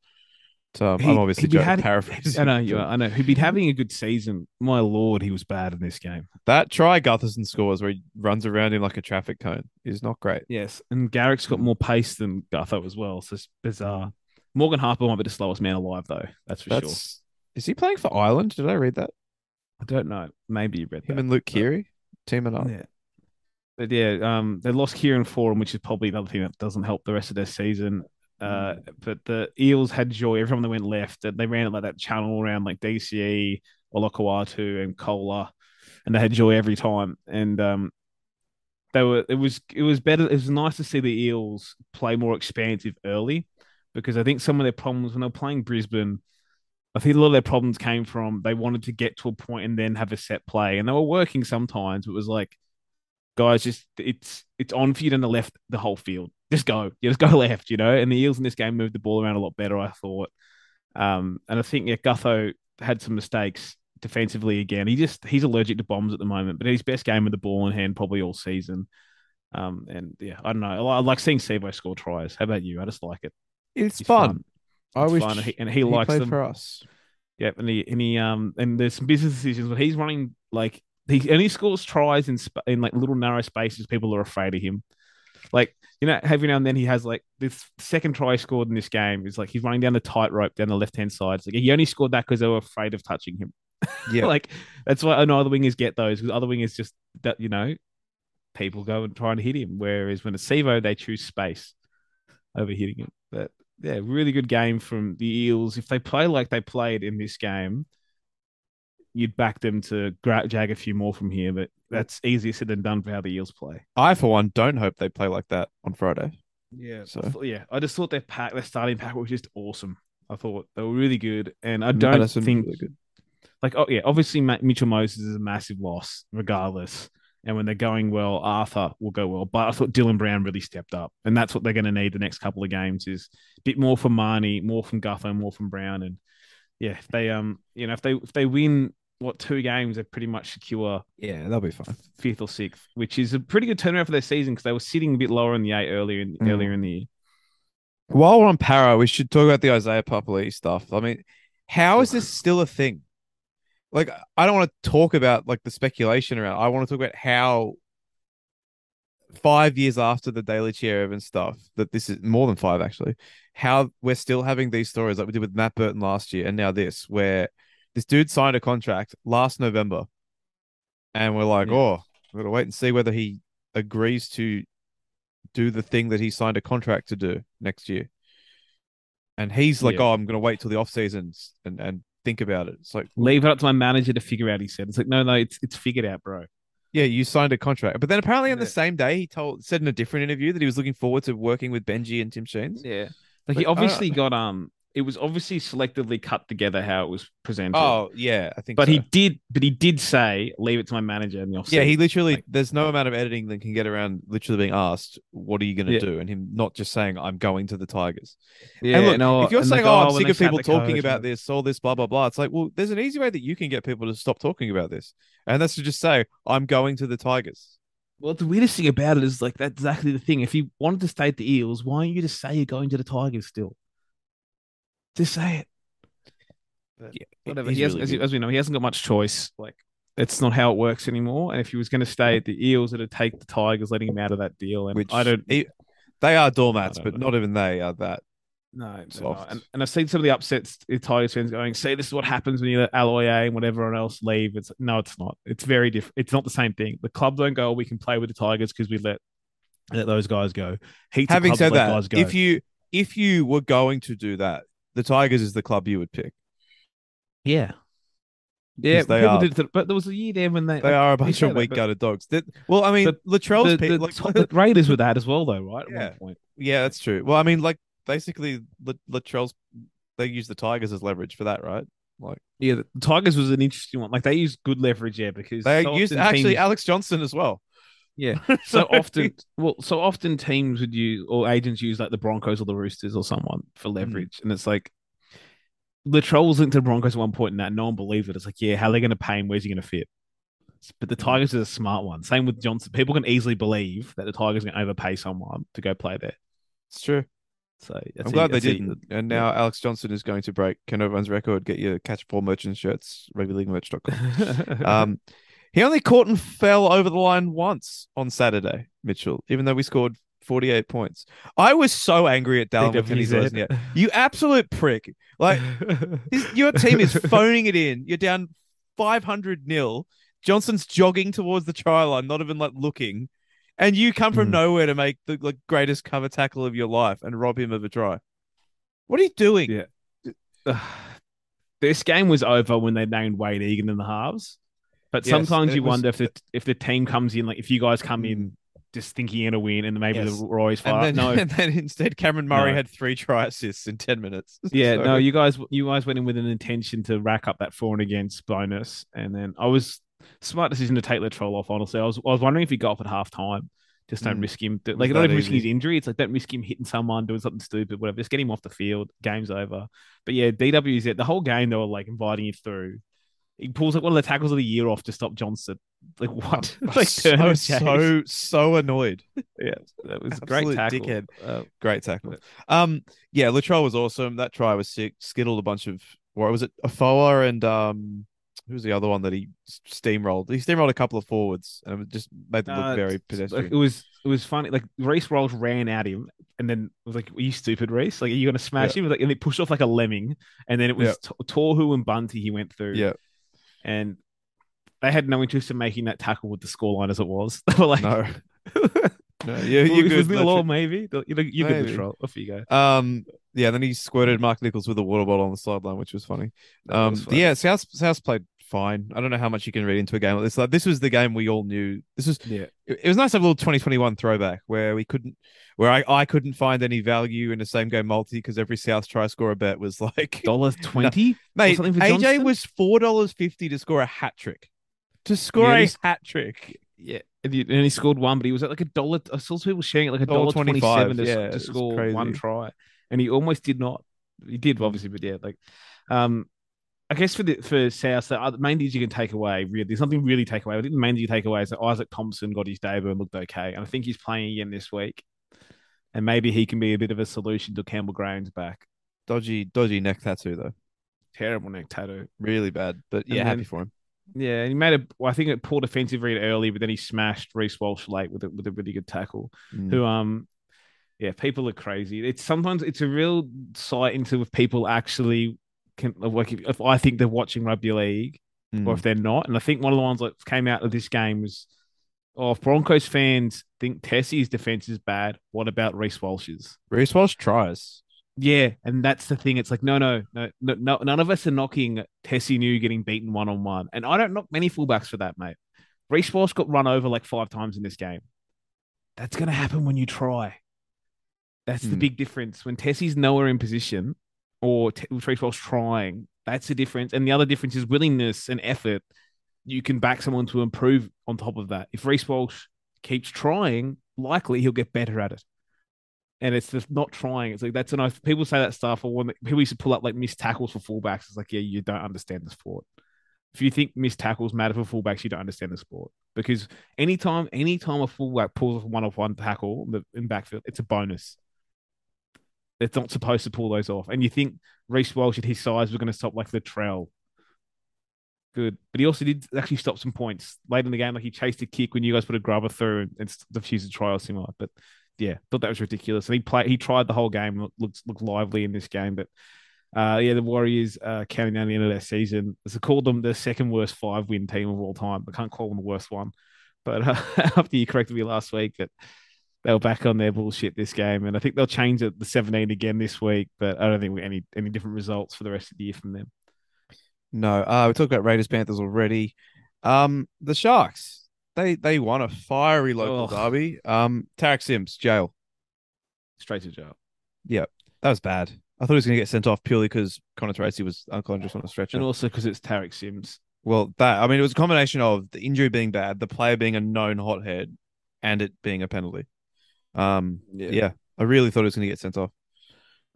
So um, He- I'm obviously joking, had- paraphrasing. I know, yeah, I know. He'd been having a good season. My lord, he was bad in this game. That try Gutherson scores where he runs around him like a traffic cone is not great. Yes, and Garrick's got more pace than Gutho as well. So it's bizarre. Morgan Harper might be the slowest man alive, though. That's for sure. Is he playing for Ireland? Did I read that? I don't know. Maybe you read Him that. and Luke Keary teaming up. Yeah. But yeah, um, they lost Kieran Foran, which is probably another thing that doesn't help the rest of their season. Uh, but the Eels had joy Everyone time they went left. They ran it like that channel around like DCE, Olakau'atu, and Kola, and they had joy every time. And um, they were it was it was better. It was nice to see the Eels play more expansive early, because I think some of their problems when they were playing Brisbane. I think a lot of their problems came from they wanted to get to a point and then have a set play, and they were working sometimes. But it was like, guys, just it's it's on for you to left the whole field. Just go, you just go left, you know. And the Eels in this game moved the ball around a lot better, I thought. Um, and I think yeah, Gutho had some mistakes defensively again. He just he's allergic to bombs at the moment, but his best game with the ball in hand probably all season. Um, and yeah, I don't know. I, I like seeing Sivo score tries. How about you? I just like it. It's He's fun. I It's wish fun, and he, and he he likes them. for us. Yep, and he and he um and there's some business decisions, but he's running like he and he scores tries in sp- in like little narrow spaces. People are afraid of him. Like you know, every now and then he has like this second try scored in this game is like he's running down the tightrope down the left hand side. It's like he only scored that because they were afraid of touching him. Yeah. like that's why I know other wingers get those because other wingers just that you know people go and try and hit him. Whereas when a Sivo, they choose space over hitting him. But yeah, really good game from the Eels. If they play like they played in this game, you'd back them to gra- jag a few more from here. But that's easier said than done for how the Eels play. I, for one, don't hope they play like that on Friday. Yeah. So- yeah, I just thought their pack, their starting pack was just awesome. I thought they were really good, and I don't Madison, think really good. like oh yeah, obviously Mitchell Moses is a massive loss regardless. And when they're going well, Arthur will go well. But I thought Dylan Brown really stepped up, and that's what they're going to need the next couple of games is a bit more from Marnie, more from Gutho, more from Brown, and yeah, if they um you know if they if they win what two games, they pretty much secure Yeah, they'll be fine. fifth or sixth, which is a pretty good turnaround for their season because they were sitting a bit lower in the eight earlier in Mm. earlier in the year. While we're on para, we should talk about the Isaiah Papali stuff. I mean, how is this still a thing? Like, I don't want to talk about like the speculation around. I want to talk about how five years after the Daly Cherry-Evans stuff, that this is more than five actually, how we're still having these stories like we did with Matt Burton last year, and now this, where this dude signed a contract last November, and we're like, Yeah. oh, we're gonna wait and see whether he agrees to do the thing that he signed a contract to do next year. And he's like, Yeah. oh, I'm gonna wait till the off seasons and and think about it. It's like, Leave it up to my manager to figure out. He said, "It's like no, no, it's it's figured out, bro." yeah, you signed a contract, but then apparently on the same day he told said in a different interview that he was looking forward to working with Benji and Tim Sheens. Yeah, like Like, he obviously got um. It was obviously selectively cut together how it was presented. Oh yeah, I think. but so. he did, but he did say, "Leave it to my manager." In the off yeah, he literally. Like- there's no amount of editing that can get around literally being asked, "What are you going to Yeah. do?" and him not just saying, "I'm going to the Tigers." yeah. and look, no, if you're saying, guy, "Oh, I'm sick of people talking coach, about this, all this, blah blah blah," it's like, well, there's an easy way that you can get people to stop talking about this, and that's to just say, "I'm going to the Tigers." Well, the weirdest thing about it is like that's exactly the thing. If you wanted to stay at the Eels, why don't you just say you're going to the Tigers still? Just say it. But Yeah, whatever. he's He has, really as, as we know, he hasn't got much choice. Like it's not how it works anymore. And if he was going to stay at the Eels, it'd take the Tigers letting him out of that deal. And Which I don't. he- they are doormats, but don't even they are that. No, no, no. soft. And, and I've seen some of the upsets the Tigers fans going, see, this is what happens when you let Alloy A and whatever else leave. It's no, it's not. It's very different. It's not the same thing. The club don't go, oh, we can play with the Tigers because we let let those guys go. Heaps Having said that, guys go. if you if you were going to do that, the Tigers is the club you would pick. yeah. Yeah, they are- did, but there was a year there when they They are a bunch of that, weak but gutted dogs. That, well, I mean, But Latrell's the, pe- the, like, top- the Raiders were that as well, though, right? At Yeah. one point. yeah, that's true. Well, I mean, like basically, La- Latrell's they use the Tigers as leverage for that, right? Like Yeah, the Tigers was an interesting one. Like they used good leverage, yeah, because they so used actually teams- Alex Johnson as well. Yeah. So often, well, so often teams would use or agents use like the Broncos or the Roosters or someone for Mm-hmm. leverage, and it's like Latrell was linked to the Broncos at one point, and that no one believed it. It's like, yeah, how are they going to pay him? Where's he going to fit? But the Mm-hmm. Tigers is a smart one. Same with Johnson. People can easily believe that the Tigers are going to overpay someone to go play there. It's true. So that's I'm glad it- they didn't. And now Alex Johnson is going to break Ken Overton's record. Get your catch Paul merchant shirts, rugbyleaguemerch.com. um, he only caught and fell over the line once on Saturday, Mitchell, even though we scored 48 points. I was so angry at Dallin Watene-Zelezniak. You absolute prick. Like, this- your team is phoning it in. You're down 500 nil. Johnson's jogging towards the try line, not even like looking. And you come from Mm. nowhere to make the like, greatest cover tackle of your life and rob him of a try. What are you doing? Yeah. this game was over when they named Wade Egan in the halves. But Yes, sometimes you was- wonder if the if the team comes in like if you guys come in just thinking in a win and maybe Yes. the Roy's And fire. then, no, and then instead, Cameron Murray No. had three try assists in 10 minutes. yeah, So- no, you guys you guys went in with an intention to rack up that for and against bonus, and then I was smart decision to take Latrell off. Honestly, I was I was wondering if he got off at half time. Just don't Mm. risk him. Like not even risking his injury. It's like don't risk him hitting someone, doing something stupid, whatever. Just get him off the field. Game's over. But yeah, DW is it. The whole game they were like inviting you through. He pulls like one of the tackles of the year off to stop Johnson. Like what? I was like so, so so annoyed. yeah, that was great tackle. dickhead. Uh, Great tackle. Um, yeah, Latrell was awesome. That try was sick. Skittled a bunch of what was it? Afoa and um, who was the other one that he steamrolled? He steamrolled a couple of forwards and it just made them look Uh, very pedestrian. it was it was funny. Like Reece Walsh ran at him, and then was like, "Are you stupid, Reece? Like, are you gonna smash him?" Like, and they pushed off like a lemming, and then it was Yeah. T- Torhu and Bunty he went through. yeah, and they had no interest in making that tackle with the scoreline as it was. They were like, no, no, yeah, well, you're good. nil all, maybe. You you're good, Maybe. Latrell. Off you go. Um, yeah, then he squirted Mark Nicholls with a water bottle on the sideline, which was funny. Um, was funny. yeah, South South played fine. I don't know how much you can read into a game like this. Like this was the game we all knew. This was yeah. it it was nice to have a little 2021 throwback where we couldn't where I, I couldn't find any value in the same game multi because every South try scorer bet was like Dollar twenty. mate something for AJ was four dollars fifty to score a hat trick to score Yeah, a hat trick Yeah, and he, scored one, but he was at like a dollar. I saw people sharing it like a dollar $1.25, twenty-seven to, yeah, to score one try, and he almost did not. He did obviously, but yeah, like, um, I guess for the for South, the main things you can take away. Really, there's something really take away. I think the main thing you take away is that Izaac Thompson got his debut and looked okay, and I think he's playing again this week, and maybe he can be a bit of a solution to Campbell Graham's back. dodgy dodgy neck tattoo though Terrible neck tattoo. really bad but yeah happy for him Yeah, and he made a. Well, I think it poor defensive read early, but then he smashed Reece Walsh late with a, with a really good tackle. Mm. Who um, yeah, people are crazy. It's sometimes it's a real sight into if people actually can like if, if I think they're watching rugby league Mm. or if they're not. And I think one of the ones that came out of this game was, oh, if Broncos fans think Tesi's defense is bad, what about Reece Walsh's? Reece Walsh tries Yeah, and that's the thing. It's like no, no, no, no, no none of us are knocking Tesi Niu getting beaten one on one, and I don't knock many fullbacks for that, mate. Reece Walsh got run over like five times in this game. That's gonna happen when you try. That's the Hmm. big difference. When Tesi's nowhere in position, or T- Reece Walsh trying, that's the difference. And the other difference is willingness and effort. You can back someone to improve on top of that. If Reece Walsh keeps trying, likely he'll get better at it and it's just not trying. It's like that's an oath. People say that stuff, or when people used to pull up like missed tackles for fullbacks. It's like, yeah, you don't understand the sport. If you think missed tackles matter for fullbacks, you don't understand the sport. Because anytime, anytime a fullback pulls off a one off one tackle in backfield, it's a bonus. It's not supposed to pull those off. And you think Reece Walsh at his size was going to stop like the trail. Good. But he also did actually stop some points late in the game. Like he chased a kick when you guys put a grubber through and, and defused a try similar. But yeah, thought that was ridiculous. And he played, he tried the whole game, looked looked, lively in this game. But uh, yeah, the Warriors uh, counting down the end of their season. As I called them the second worst five win team of all time. I can't call them the worst one. But uh, after you corrected me last week, that they were back on their bullshit this game, and I think they'll change it the 17 again this week. But I don't think we any any different results for the rest of the year from them. No, uh, we talked about Raiders Panthers already. Um, the Sharks they they won a fiery local Ugh. derby. Um, Tariq Sims jail. Straight to jail. Yeah, that was bad. I thought he was going to get sent off purely because Connor Tracey was unconscious on a stretcher. And also because it's Tariq Sims. well, that I mean, it was a combination of the injury being bad, the player being a known hothead, and it being a penalty. Um, yeah, I really thought he was going to get sent off.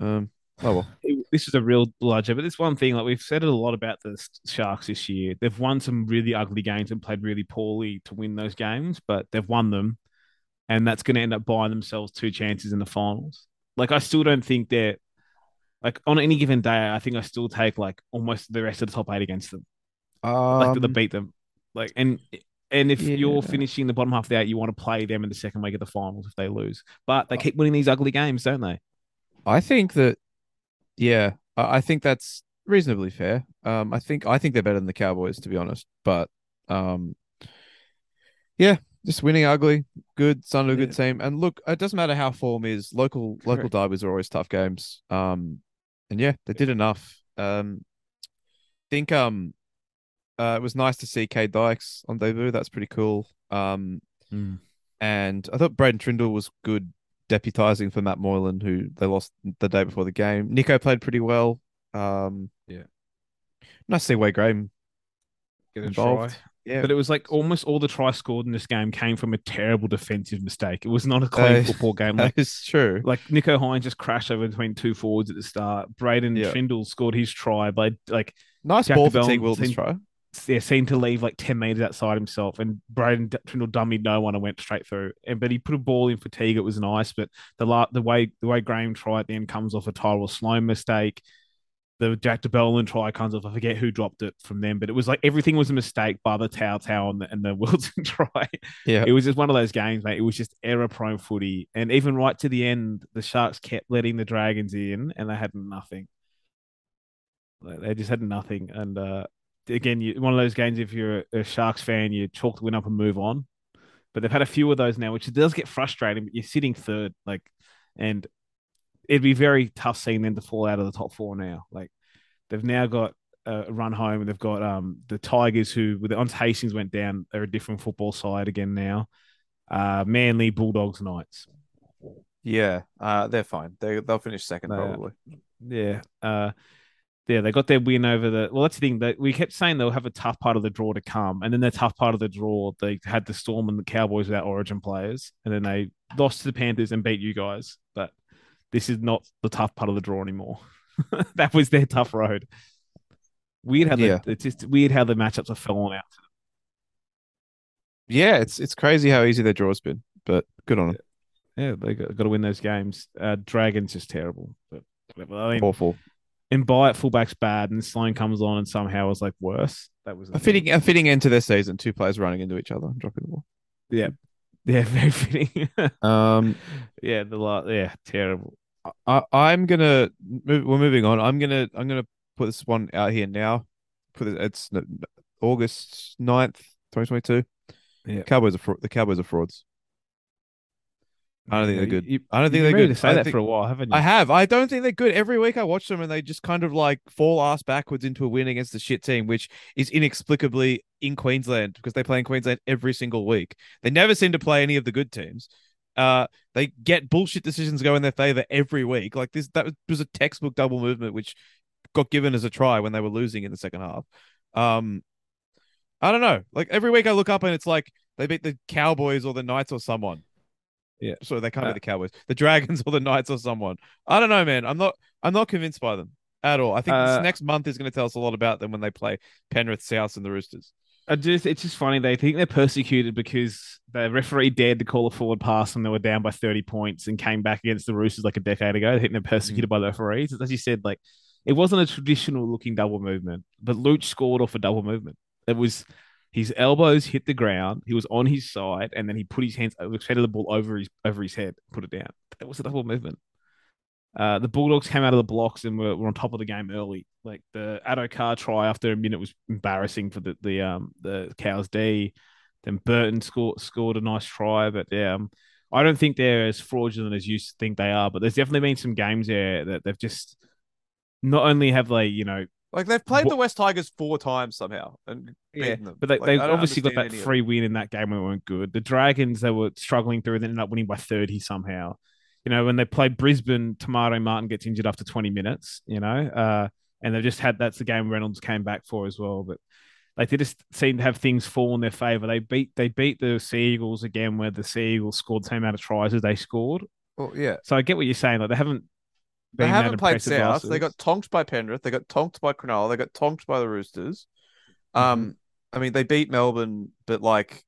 Um, oh well. it- this is a real bludger. But this one thing, like we've said it a lot about the Sharks this year. They've won some really ugly games and played really poorly to win those games, but they've won them, and that's going to end up buying themselves two chances in the finals. Like I still don't think they're like on any given day. I think I still take like almost the rest of the top eight against them. Like to Um, beat them. Like and. And if Yeah. you're finishing the bottom half of the eight, you want to play them in the second week of the finals if they lose. But they keep winning these ugly games, don't they? I think that, yeah, I think that's reasonably fair. Um, I think I think they're better than the Cowboys, to be honest. But, um, yeah, just winning ugly, good, son of a good team. And look, it doesn't matter how form is. Local local Correct. derbies are always tough games. Um, and yeah, they did enough. Um, think um, uh, it was nice to see Kade Dykes on debut. That's pretty cool. Um, and I thought Braydon Trindall was good deputizing for Matt Moylan, who they lost the day before the game. Nico played pretty well. Um, Yeah. nice to see Wade Graham Get a involved. try. Yeah, But it was like almost all the tries scored in this game came from a terrible defensive mistake. It was not a clean Uh, football game. that Like is true. like Nicho Hynes just crashed over between two forwards at the start. Braydon Yeah. Trindall scored his try by like Nice Jack ball for DeBell Teig Wilton's seemed- try. Yeah, seemed to leave like 10 meters outside himself. And Braydon Trindall dummied no one and went straight through. And but he put a ball in fatigue. It was nice. But the la- the way the way Graham tried at the end comes off a Tyrell Sloan mistake. The Jack de Belin try comes off. I forget who dropped it from them, but it was like everything was a mistake by the Tao Tao and the, and the Wilson try. Yeah. It was just one of those games, mate. It was just error prone footy. And even right to the end, the Sharks kept letting the Dragons in and they had nothing. They just had nothing. And uh, again, you, one of those games, if you're a, a Sharks fan, you chalk the win up and move on. But they've had a few of those now, which does get frustrating. But you're sitting third, like, and it'd be very tough seeing them to fall out of the top four now. Like, they've now got a run home, and they've got um the Tigers, who with the once Hastings went down, they're a different football side again now. Uh, Manly, Bulldogs, Knights. Yeah, uh, they're fine. They they'll finish second are. probably. Yeah. Uh, yeah, they got their win over the. Well, that's the thing that we kept saying they'll have a tough part of the draw to come, and then the tough part of the draw, they had the Storm and the Cowboys without Origin players, and then they lost to the Panthers and beat you guys. But this is not the tough part of the draw anymore. that was their tough road. Weird how Yeah. the, it's just weird how the matchups are falling out. Yeah, it's it's crazy how easy their draw's been, but good on them. Yeah, they got, got to win those games. Uh, Dragons just terrible, but whatever. I mean, Awful. And by it, fullback's bad, and Sloan comes on and somehow was like worse. That was A fitting a fitting end to their season. Two players running into each other and dropping the ball. Yeah, yeah, very fitting. Um, yeah, the lot. Yeah, terrible. I, I'm gonna move, we're moving on. I'm gonna I'm gonna put this one out here now. Put it, it's August 9th, 2022. Yeah. Cowboys are the Cowboys are frauds. I don't think they're good. You, I don't think they're good. To say I that think- for a while, haven't you? I have. I don't think they're good. Every week I watch them and they just kind of like fall ass backwards into a win against the shit team, which is inexplicably in Queensland because they play in Queensland every single week. They never seem to play any of the good teams. Uh, they get bullshit decisions go in their favor every week. Like this, that was, was a textbook double movement, which got given as a try when they were losing in the second half. Um, I don't know. Like every week I look up and it's like they beat the Cowboys or the Knights or someone. Yeah. Sorry, they can't Uh, be the Cowboys, the Dragons or the Knights or someone. I don't know, man. I'm not. I'm not convinced by them at all. I think Uh, this next month is going to tell us a lot about them when they play Penrith, South, and the Roosters. I just it's just funny. They think they're persecuted because the referee dared to call a forward pass and they were down by thirty points and came back against the Roosters like a decade ago. They think they're persecuted by the referees. As you said, like it wasn't a traditional looking double movement, but Luch scored off a double movement. It was his elbows hit the ground. He was on his side, and then he put his hands, headed the ball over his over his head, put it down. That was a double movement. Uh, the Bulldogs came out of the blocks and were, were on top of the game early. Like the Addo Carr try after a minute was embarrassing for the the um the Cows D. Then Burton scored scored a nice try, but yeah, um, I don't think they're as fraudulent as you think they are. But there's definitely been some games there that they've just not only have they you know Like they've played Wha- the West Tigers four times somehow and yeah, them. but they Like, they obviously got that free win in that game when it weren't good. The Dragons they were struggling through and ended up winning by thirty somehow. You know when they played Brisbane, Te Maire Martin gets injured after twenty minutes. You know, uh, and they've just had that's the game Reynolds came back for as well. But like they just seem to have things fall in their favor. They beat they beat the Sea Eagles again, where the Sea Eagles scored the same amount of tries as they scored. Well, yeah. So I get what you're saying. Like they haven't. They haven't played South. losses. They got tonked by Penrith. They got tonked by Cronulla. They got tonked by the Roosters. Mm-hmm. Um, I mean, they beat Melbourne, but like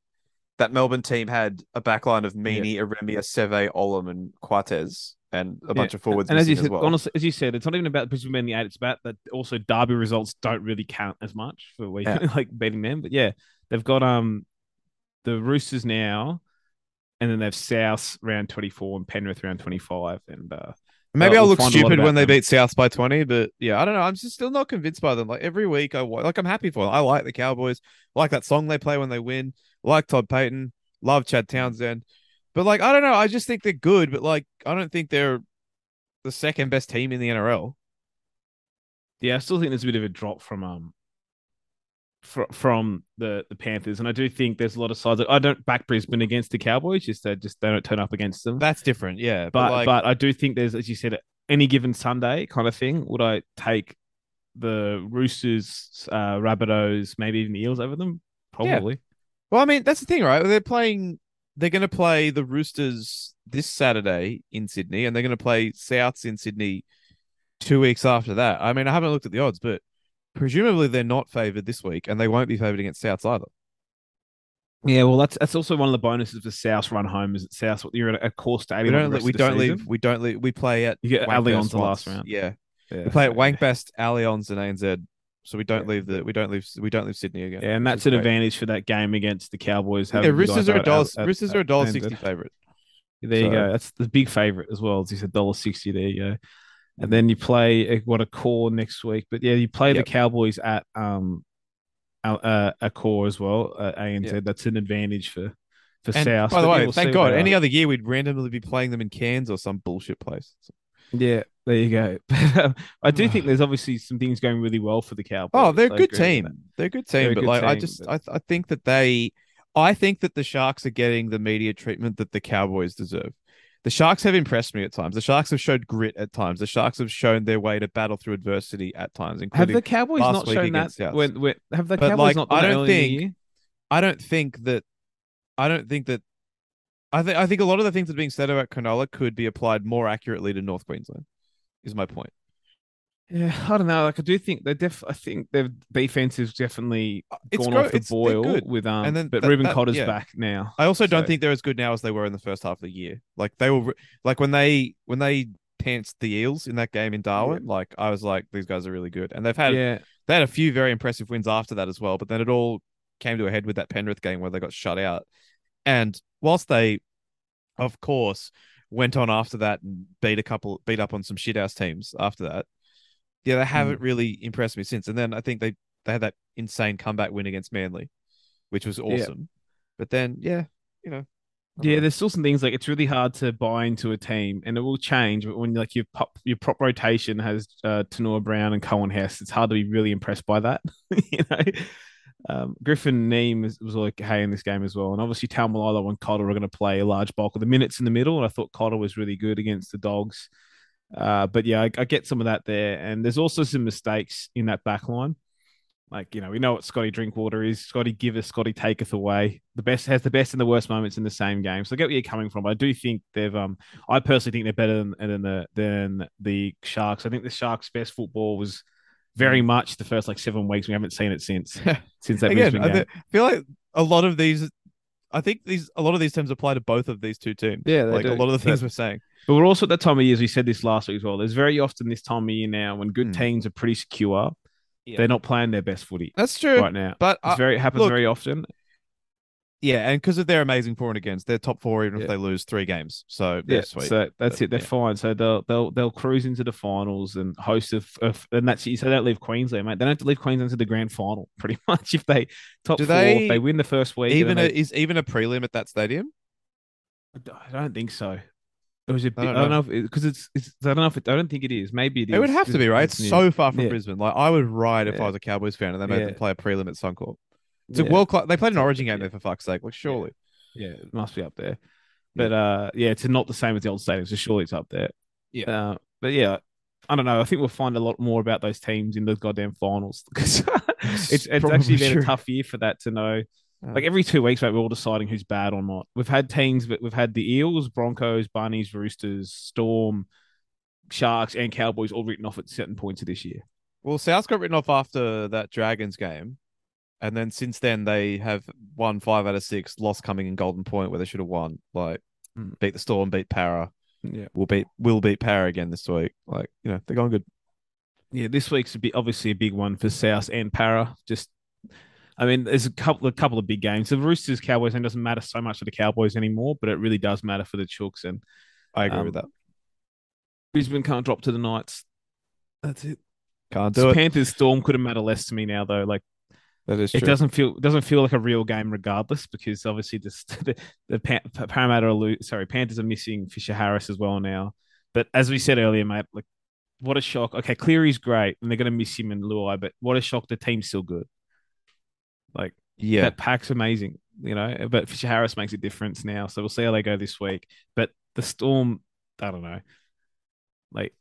that Melbourne team had a backline of Meaney, Ieremia, Seve, Olam, and Coates, and a bunch of forwards And as you said, as well. honestly, as you said, it's not even about Brisbane being the eight. It's about that also Derby results don't really count as much for we Yeah. like beating them. But yeah, they've got um the Roosters now, and then they've South round twenty four and Penrith round twenty five, and uh, Maybe Well, I'll look find a lot stupid when they them. beat South by 20, but yeah, I don't know. I'm just still not convinced by them. Like every week, I like I'm happy for them. I like the Cowboys. I like that song they play when they win. I like Todd Payten. Love Chad Townsend. But like, I don't know. I just think they're good, but like, I don't think they're the second best team in the NRL. yeah, I still think there's a bit of a drop from um fr- from the the Panthers, and I do think there's a lot of sides. That, I don't back Brisbane against the Cowboys, just they just they don't turn up against them. That's different. Yeah. But, but like, but I do think there's, as you said, any given Sunday kind of thing. Would I take the Roosters, uh, Rabbitohs, maybe even the Eels over them? Probably. well, I mean, that's the thing, right? They're playing, they're going to play the Roosters this Saturday in Sydney, and they're going to play Souths in Sydney two weeks after that. I mean, I haven't looked at the odds, but presumably they're not favored this week, and they won't be favored against Souths either. Yeah, well, that's that's also one of the bonuses of the South run home is at South. You're at Accor stadium. We don't. We don't leave. We don't leave. We play at You get Allianz the last round. Yeah, Yeah, we play at so, Wank Best, Allianz, and ANZ. So we don't Yeah. leave the. We don't leave. We don't leave Sydney again. Yeah, and that's an great. advantage for that game against the Cowboys. Yeah, Roosters are a dollar. Roosters are a dollar sixty favorite. There you go. That's the big favorite as well. As you said, dollar sixty. There you go. And then you play a, what Accor next week. But yeah, you play Yep. the Cowboys at um a, Accor as well. Uh, ANZ. Yep. That's an advantage for for And South. by the yeah, way, we'll thank God. Any other year, we'd randomly be playing them in Cairns or some bullshit place. Yeah, there you go. But, um, I do think there's obviously some things going really well for the Cowboys. Oh, they're a good team. They're a good team, but good like I just but- I I think that they I think that the Sharks are getting the media treatment that the Cowboys deserve. The Sharks have impressed me at times. The Sharks have showed grit at times. The Sharks have shown their way to battle through adversity at times, Have the Cowboys not shown that? When, when have the But, Cowboys like, not I don't early in the think- I don't think that I don't think that I think I think a lot of the things that are being said about Cronulla could be applied more accurately to North Queensland. Is my point. Yeah, I don't know. Like I do think they def. I think their defense is definitely It's gone off the it's- boil with um. And then but that- Reuben that- Cotter's yeah. back now. I also don't think they're as good now as they were in the first half of the year. Like they were, like when they when they pantsed the Eels in that game in Darwin. Like I was like, these guys are really good, and they've had yeah, they had a few very impressive wins after that as well. But then it all came to a head with that Penrith game where they got shut out. And whilst they, of course, went on after that and beat a couple, beat up on some shit shithouse teams after that. Yeah, they haven't really impressed me since. And then I think they they had that insane comeback win against Manly, which was awesome. But then, yeah, you know, yeah. know. There's still some things like it's really hard to buy into a team, and it will change. But when like your pop, your prop rotation has uh, Taunoa-Brown and Coen Hess, it's hard to be really impressed by that. you know. Um, Griffin Neame was, was like hey in this game as well, and obviously Taumalolo and Cotter are going to play a large bulk of the minutes in the middle. And I thought Cotter was really good against the Dogs. Uh, but yeah, I, I get some of that there, and there's also some mistakes in that back line. Like you know, we know what Scotty Drinkwater is. Scotty giveth, Scotty taketh away. The best has the best and the worst moments in the same game. So I get where you're coming from. I do think they've. Um, I personally think they're better than than the than the Sharks. I think the Sharks' best football was very much the first like seven weeks. We haven't seen it since since that again, I feel like a lot of these. I think these a lot of these terms apply to both of these two teams. Yeah, they like a lot of the things But- we're saying. But we're also at that time of year, as we said this last week as well. There's very often this time of year now when good Hmm. teams are pretty secure. Yeah. They're not playing their best footy That's true. right now. But It's very it happens look, very often. Yeah, and because of their amazing for and against, they're top four even Yeah. if they lose three games. So Yeah, sweet. so that's But, it. They're yeah. fine. So they'll they'll they'll cruise into the finals and host of and that's it. So they don't leave Queensland, mate. They don't have to leave Queensland to the grand final, pretty much. If they top Do four, they- if they win the first week. even a, they- is even a prelim at that stadium. I don't think so. It was a bit, I don't know if because it's, it's I don't know if it, I don't think it is. Maybe it is. It would have to be right. It's so far from Yeah. Brisbane. Like I would ride if. I was a Cowboys fan and they made them play a prelim at Suncorp. It's a world class. They played an Origin game yeah. there for fuck's sake. Like surely. Yeah, it must be up there. But uh, yeah, it's not the same as the old stadium, so surely it's up there. Yeah. Uh, but yeah, I don't know. I think we'll find a lot more about those teams in the goddamn finals because it's it's actually been true. a tough year for that to know. Yeah. Like every two weeks, mate, we're all deciding who's bad or not. We've had teams, but we've had the Eels, Broncos, Bunnies, Roosters, Storm, Sharks, and Cowboys all written off at certain points of this year. Well, South got written off after that Dragons game. And then since then they have won five out of six, lost coming in Golden Point where they should have won. Like Mm. beat the Storm, beat Para. Yeah. We'll beat we'll beat Para again this week. Like, you know, they're going good. Yeah, this week's a bit obviously a big one for South and Para. Just, I mean, there's a couple a couple of big games. The Roosters Cowboys game doesn't matter so much for the Cowboys anymore, but it really does matter for the Chooks and I agree Um, with that. Brisbane can't drop to the Knights. That's it. Can't do it. Panthers Storm couldn't matter less to me now though. Like That is True. it doesn't feel doesn't feel like a real game regardless because obviously this, the the Pan- Parramatta are sorry Panthers are missing Fisher Harris as well now. But as we said earlier, mate, like what a shock. Okay, Cleary's great and they're going to miss him in Luai, but what a shock. The team's still good. Like Yeah. that pack's amazing, you know. But Fisher Harris makes a difference now, so we'll see how they go this week. But the Storm, I don't know. Like,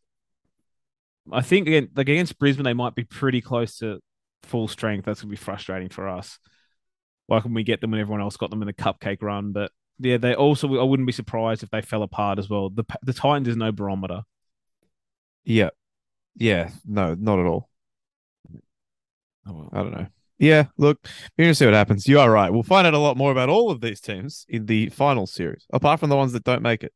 I think again, like against Brisbane, they might be pretty close to full strength. That's gonna be frustrating for us. Why can we get them when everyone else got them in the cupcake run? But yeah, they also I wouldn't be surprised if they fell apart as well. The the Titans is no barometer. Yeah. Yeah. No, not at all. Oh, well. I don't know. Yeah, look, we're gonna see what happens. You are right. We'll find out a lot more about all of these teams in the final series, apart from the ones that don't make it.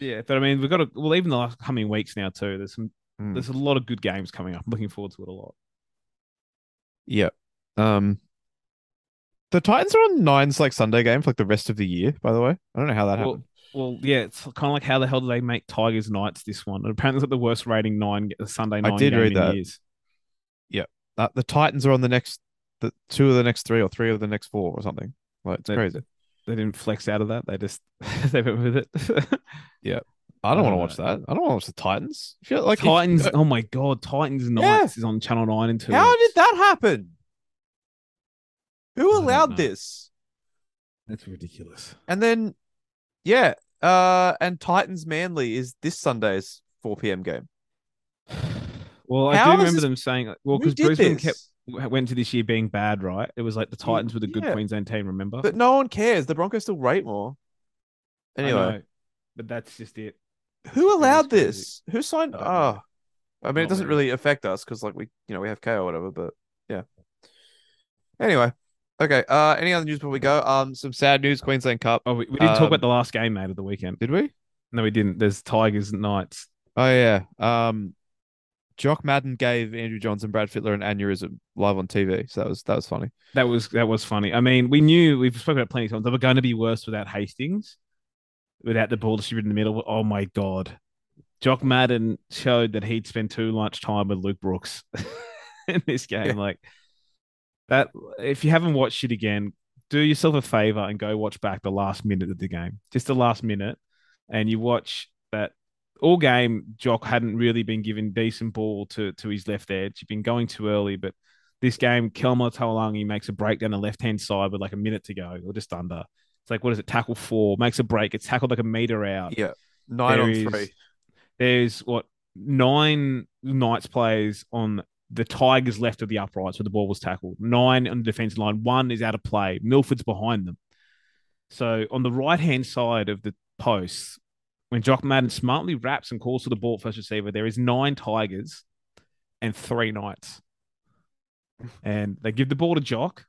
Yeah, but I mean, we've got to. Well, even the last coming weeks now too. There's some. Mm. There's a lot of good games coming up. I'm looking forward to it a lot. Yeah. Um the Titans are on nine's like Sunday game for like the rest of the year, by the way. I don't know how that Well, happened. well, yeah, it's kind of like how the hell do they make Tigers Knights this one? And apparently, it's like the worst rating nine the Sunday I did game read in that. Years. Uh, the Titans are on the next the two of the next three or three of the next four or something. Like it's They- crazy. They didn't flex out of that. They just they went with it. I don't want to watch that. I don't want to watch the Titans. Feel like if- Titans. oh my god, Titans Knights is on Channel Nine and two. How did that happen? Who allowed this? That's ridiculous. And then, yeah, uh, and Titans Manly is this Sunday's 4 p.m. game. Well, I How do remember this- them saying, well, because Brisbane kept went to this year being bad, right? It was like the Titans were the good yeah. Queensland team. Remember? But no one cares. The Broncos still rate more. Anyway, know, but that's just it. Who allowed this? Who signed? Oh, I mean, it doesn't really affect us because, like, we, you know, we have K or whatever. But yeah. Anyway, okay. Uh, any other news before we go? Um, some sad news. Queensland Cup. Oh, we, we didn't talk Um, about the last game, mate, of the weekend. Did we? No, we didn't. There's Tigers and Knights. Oh yeah. Um, Jock Madden gave Andrew Johnson, Brad Fittler, an aneurysm live on TV. So that was that was funny. That was that was funny. I mean, we knew we've spoken about it plenty of times. They were going to be worse without Hastings, without the ball distributed in the middle. Oh my god, Jock Madden showed that he'd spent too much time with Luke Brooks in this game. Yeah. Like that. If you haven't watched it again, do yourself a favor and go watch back the last minute of the game, just the last minute, and you watch that. All game, Jock hadn't really been given decent ball to to his left edge. He'd been going too early, but this game, Kelma Tawalangi makes a break down the left hand side with like a minute to go or just under. It's like, what is it? Tackle four, makes a break. It's tackled like a meter out. Yeah, nine There on is- three. There's what nine Knights plays on the Tigers left of the uprights where the ball was tackled. Nine on the defensive line. One is out of play. Milford's behind them. So on the right hand side of the posts, when Jock Madden smartly wraps and calls for the ball first receiver, there is nine Tigers and three Knights. And they give the ball to Jock.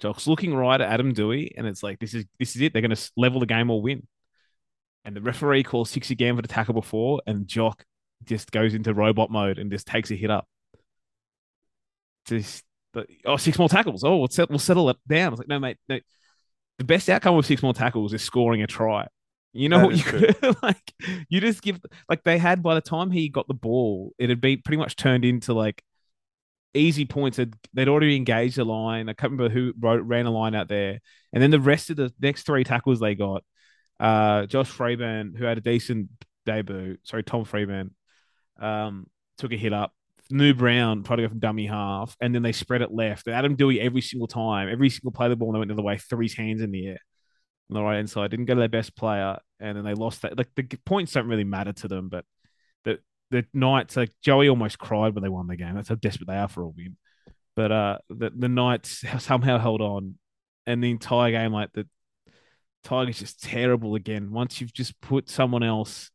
Jock's looking right at Adam Doueihi, and it's like this is this is it. They're going to level the game or win. And the referee calls six again for the tackle before, and Jock just goes into robot mode and just takes a hit up. Just oh, six more tackles. Oh, we'll, set, we'll settle it down. I was like, no, mate, no. The best outcome of six more tackles is scoring a try. You know That what you true. could like? You just give like they had by the time he got the ball, it had been pretty much turned into like easy points. They'd, they'd already engaged the line. I can't remember who wrote, ran a line out there, and then the rest of the next three tackles they got, uh, Josh Freeman, who had a decent debut. Sorry, Tom Freeman, um, took a hit up. New Brown tried to go from dummy half, and then they spread it left. And Adam Doueihi every single time, every single play the ball, and they went the other way, threw his hands in the air on the right hand side. Didn't go to their best player, and then they lost that. Like the points don't really matter to them, but the the Knights, like Joey almost cried when they won the game. That's how desperate they are for a win. But uh, the the Knights somehow held on, and the entire game, like the Tigers, just terrible again. Once you've just put someone else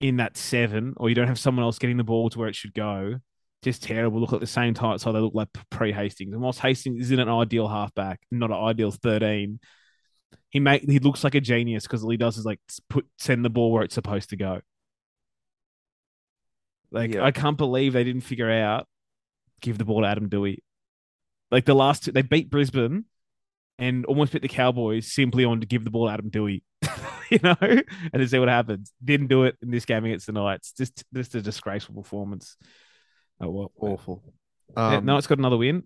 in that seven, or you don't have someone else getting the ball to where it should go, just terrible. Look at the same time, so they look like pre Hastings. And whilst Hastings isn't an ideal halfback, not an ideal thirteen, he make he looks like a genius because all he does is like put send the ball where it's supposed to go. Like Yeah. I can't believe they didn't figure out give the ball to Adam Doueihi. Like the last two, they beat Brisbane and almost beat the Cowboys simply on to give the ball to Adam Doueihi, you know, and to see what happens. Didn't do it in this game against the Knights. Just just a disgraceful performance. Oh well, Awful. yeah, Um, no, it's got another win.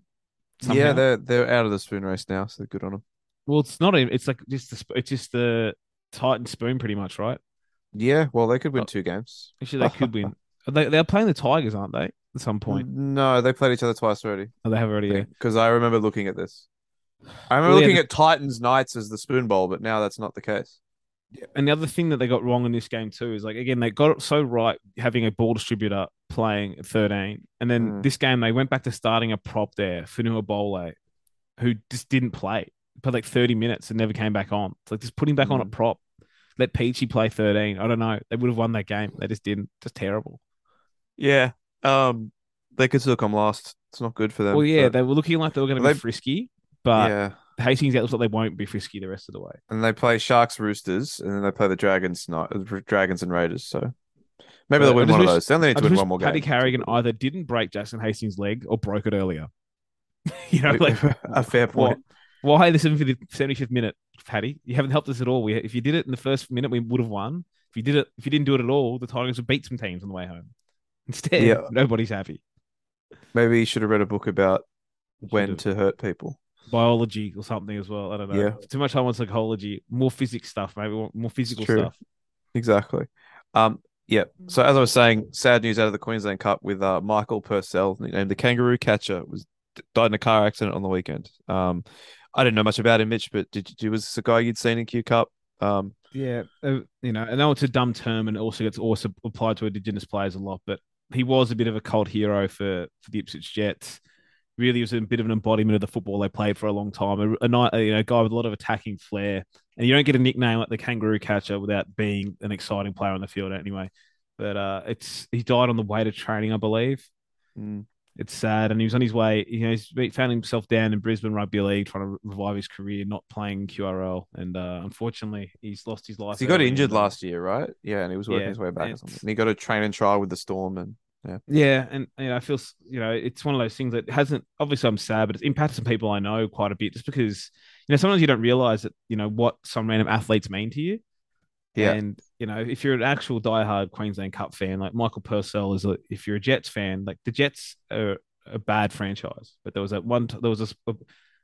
yeah, they're they're out of the spoon race now, so good on them. well, it's not. even- It's like just the it's just the Titan spoon, pretty much, right? Yeah, well, they could win Oh. two games. Actually, they could win. They they're playing the Tigers, aren't they? At some point, No, they played each other twice already. oh, they have already. Because I remember looking at this. I remember Well, yeah, looking the- at Titans Knights as the spoon bowl, but now that's not the case. And the other thing that they got wrong in this game too is like again they got it so right having a ball distributor playing at 13, and then Mm. this game they went back to starting a prop there, Fonua Pole, who just didn't play, played like 30 minutes and never came back on. It's like just putting back on a Mm. prop. Let Peachy play 13. I don't know. They would have won that game. They just didn't. Just terrible. Yeah. Um, they could still come last. It's not good for them. Well, yeah, but- they were looking like they were going to They- be frisky, but yeah. Hastings looks like they won't be frisky the rest of the way. And they play Sharks, Roosters, and then they play the Dragons, not Dragons and Raiders. So maybe Uh, they'll win just one of wish- those. They only need to win one more Paddy game. Carrigan either didn't break Jackson Hastings' leg or broke it earlier. you know, like a fair point. why the 75th 75th minute, Paddy? You haven't helped us at all. We, if you did it in the first minute, we would have won. If you did it, if you didn't do it at all, the Tigers would beat some teams on the way home. Instead, Yeah. nobody's happy. Maybe you should have read a book about when to hurt people. biology or something as well. I don't know. Yeah. Too much time on psychology, more physics stuff, maybe more- physical stuff. Exactly. Um. Yeah. So as I was saying, sad news out of the Queensland Cup with uh, Michael Purcell, named the Kangaroo catcher, was died in a car accident on the weekend. Um, I didn't know much about him, Mitch, but did you was this a guy you'd seen in Q Cup? Um, Yeah, uh, you know, I know it's a dumb term and it also gets also applied to Indigenous players a lot, but he was a bit of a cult hero for for the Ipswich Jets. Really was a bit of an embodiment of the football they played for a long time. A, a, you know, guy with a lot of attacking flair, and you don't get a nickname like the Kangaroo Catcher without being an exciting player on the field anyway. But uh, it's he died on the way to training, I believe. mm, it's sad. And he was on his way. You know, he's found himself down in Brisbane Rugby League trying to revive his career, not playing QRL. And uh, unfortunately, he's lost his life. he got injured last year, right? Yeah, and he was working Yeah, his way back or something. And he got a train and trial with the Storm, and Yeah, Yeah. and you know, I feel you know it's one of those things that hasn't. Obviously, I'm sad, but it's impacted some people I know quite a bit, just because you know sometimes you don't realize that you know what some random athletes mean to you. Yeah. And you know, if you're an actual diehard Queensland Cup fan, like Michael Purcell is, a, if you're a Jets fan, like the Jets are a bad franchise, but there was that one, there was a,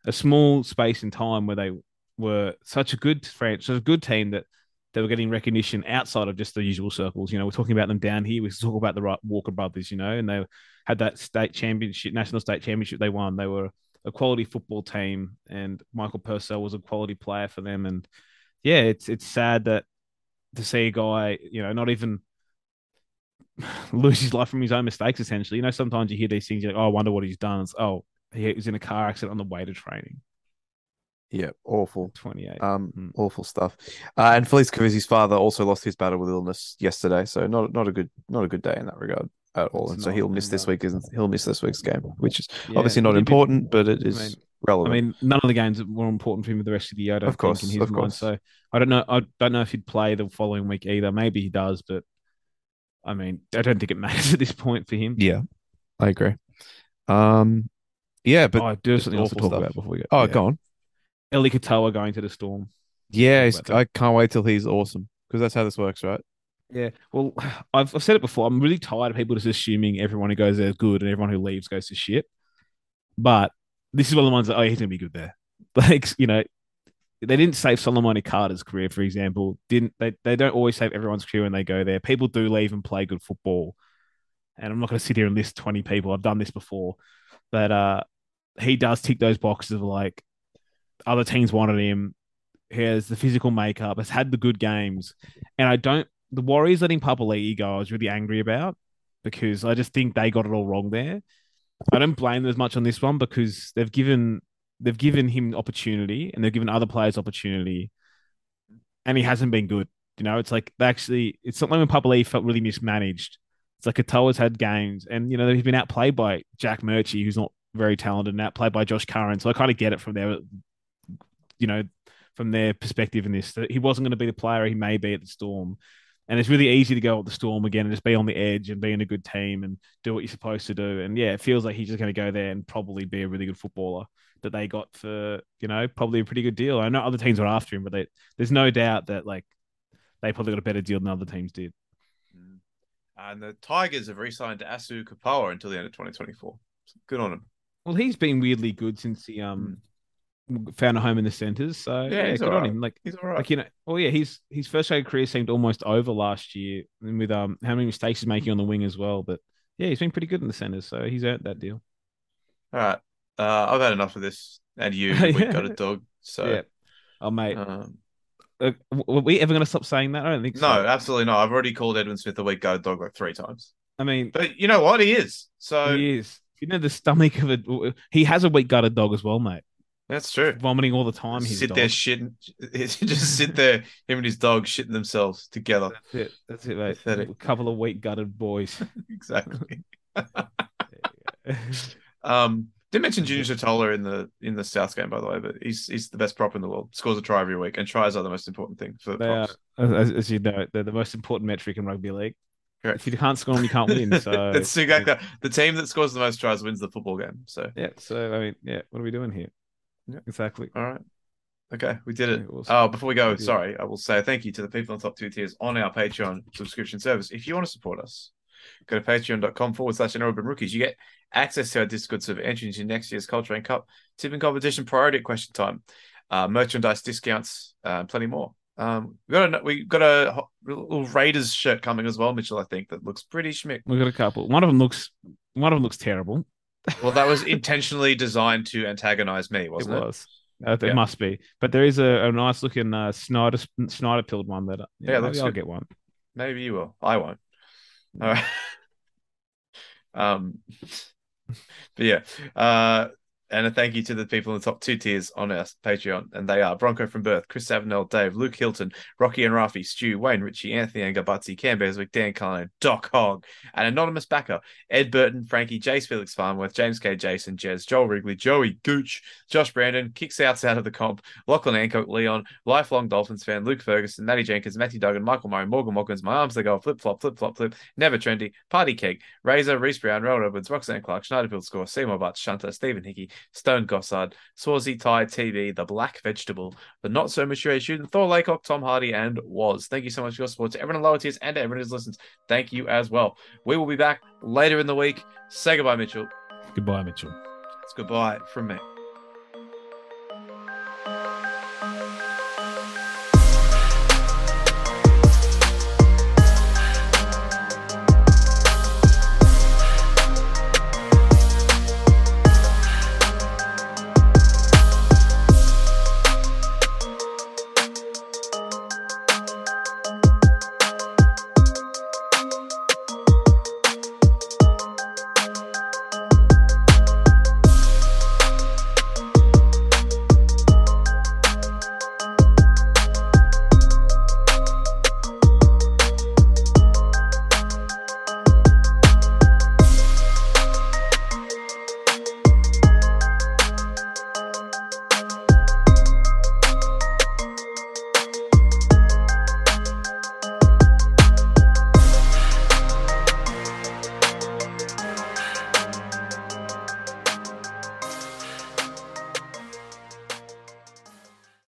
a small space in time where they were such a good franchise, a good team that they were getting recognition outside of just the usual circles. You know, we're talking about them down here. We talk about the Walker brothers, you know, and they had that state championship, national state championship they won. They were a quality football team, and Michael Purcell was a quality player for them. And yeah, it's it's sad that to see a guy, you know, not even lose his life from his own mistakes. Essentially, you know, sometimes you hear these things, you're like, oh, I wonder what he's done. It's oh, he was in a car accident on the way to training. yeah, awful. Twenty eight. Um, Mm. awful stuff. Uh, and Felise Kaufusi's father also lost his battle with illness yesterday, so not not a good not a good day in that regard at all. It's and so he'll miss this week. Isn't he'll miss this week's game, which is Yeah, obviously not it'd be- important, but it is I is mean- I mean, none of the games are more important for him the rest of the year. I don't Of course, think in his mind. course. So I don't know. I don't know if he'd play the following week either. Maybe he does, but I mean, I don't think it matters at this point for him. yeah, I agree. Um, yeah, but oh, I do have something else to talk stuff. about before we go. oh, yeah. go on. Eli Katoa going to the Storm. Yeah. I can't wait till he's awesome because that's how this works, right? Yeah, well, I've, I've said it before. I'm really tired of people just assuming everyone who goes there is good and everyone who leaves goes to shit. But this is one of the ones that oh, he's gonna be good there. Like you know, they didn't save Solomone Kata's career, for example. Didn't they? They don't always save everyone's career when they go there. People do leave and play good football. And I'm not going to sit here and list 20 people. I've done this before, but uh, he does tick those boxes of like other teams wanted him. He has the physical makeup, has had the good games, and I don't. The Warriors letting Papali'i go, I was really angry about because I just think they got it all wrong there. I don't blame them as much on this one because they've given they've given him opportunity and they've given other players opportunity, and he hasn't been good. You know, it's like they actually it's something when Papali'i felt really mismanaged. It's like Katoa's had games, and you know he's been outplayed by Jack Murchie, who's not very talented, and outplayed by Josh Curran. So I kind of get it from their, you know, from their perspective in this. That he wasn't going to be the player he may be at the Storm, and it's really easy to go up the Storm again and just be on the edge and be in a good team and do what you're supposed to do. And yeah, it feels like he's just going to go there and probably be a really good footballer that they got for you know probably a pretty good deal. I know other teams were after him, but they, there's no doubt that like they probably got a better deal than other teams did. Mm. And the Tigers have re-signed to Asu Kepaoa until the end of 2024. So good on him. Well, he's been weirdly good since he um found a home in the centres. So Yeah, yeah, he's good on him. Like He's all right. like you know, well yeah, his his first grade career seemed almost over last year, and with um how many mistakes he's making on the wing as well. But yeah, he's been pretty good in the centres, so he's earned that deal. all right. Uh, I've had enough of this. And you, Yeah. we got a dog. So yeah. Oh mate, um, uh, were we ever going to stop saying that? I don't think so. no, absolutely not. I've already called Edwin Smith a weak guard dog like three times. I mean, But you know what? He is. So he is. You know the stomach of a. He has a weak gutted dog as well, mate. That's true. Vomiting all the time. Sit dog. there shitting. Just sit there, him and his dog shitting themselves together. That's it. That's it, mate. Pathetic. A couple of weak gutted boys. exactly. Um, didn't mention Junior Tatola in the in the South game, by the way, but he's he's the best prop in the world. Scores a try every week, and tries are the most important thing for the They are, props. as, as you know, they're the most important metric in rugby league. Correct. If you can't score them, you can't win. So it's exactly the team that scores the most tries wins the football game. So yeah. So I mean, yeah. What are we doing here? Yeah. Exactly. all right. Okay, we did it. Awesome. Oh, before we go, We sorry, I will say thank you to the people on the top two tiers on our Patreon subscription service. If you want to support us, go to patreon.com forward slash Urban Rookies. You get access to our Discord server, entry into next year's Culture and Cup, tipping competition, priority question time, uh, merchandise discounts, uh, and plenty more. Um, we got a we got a little Raiders shirt coming as well, Mitchell. I think that looks pretty schmick. We've got a couple. One of them looks. One of them looks terrible. Well, that was intentionally designed to antagonize me, wasn't it? was. Uh, it Yeah. must be. But there is a, a nice looking uh, Snyder Snyder pilled one that Yeah, it maybe I'll good. get one. Maybe you will. I won't. All right. um, but yeah. Uh, and a thank you to the people in the top two tiers on our Patreon, and they are Bronco from Birth, Chris Savinell, Dave, Luke Hilton, Rocky and Rafi, Stu, Wayne, Richie, Anthony Angabutsy, Cam Bearswick, Dan Cullen, Doc Hogg, an anonymous backer, Ed Burton, Frankie, Jace Felix Farnworth, James K. Jason, Jez, Joel Wrigley, Joey Gooch, Josh Brandon, kicks outs out of the comp, Lachlan Ancock, Leon, lifelong Dolphins fan, Luke Ferguson, Matty Jenkins, Matthew Duggan, Michael Murray, Morgan Watkins, My Arms They Go, Flip Flop, Flip Flop, Flip, Never Trendy, Party Cake, Razor, Reese Brown, Rowan Edwards, Roxanne Clark, Schneiderfield Score, Seymour Butts, Shunter, Stephen Hickey, Stone Gossard, Swazi Thai TV, The Black Vegetable, The Not So Mature Student, Thor Laycock, Tom Hardy, and Was. Thank you so much for your support to everyone in lower tiers and to everyone who's listened. Thank you as well. We will be back later in the week. Say goodbye, Mitchell. Goodbye, Mitchell. It's goodbye from me.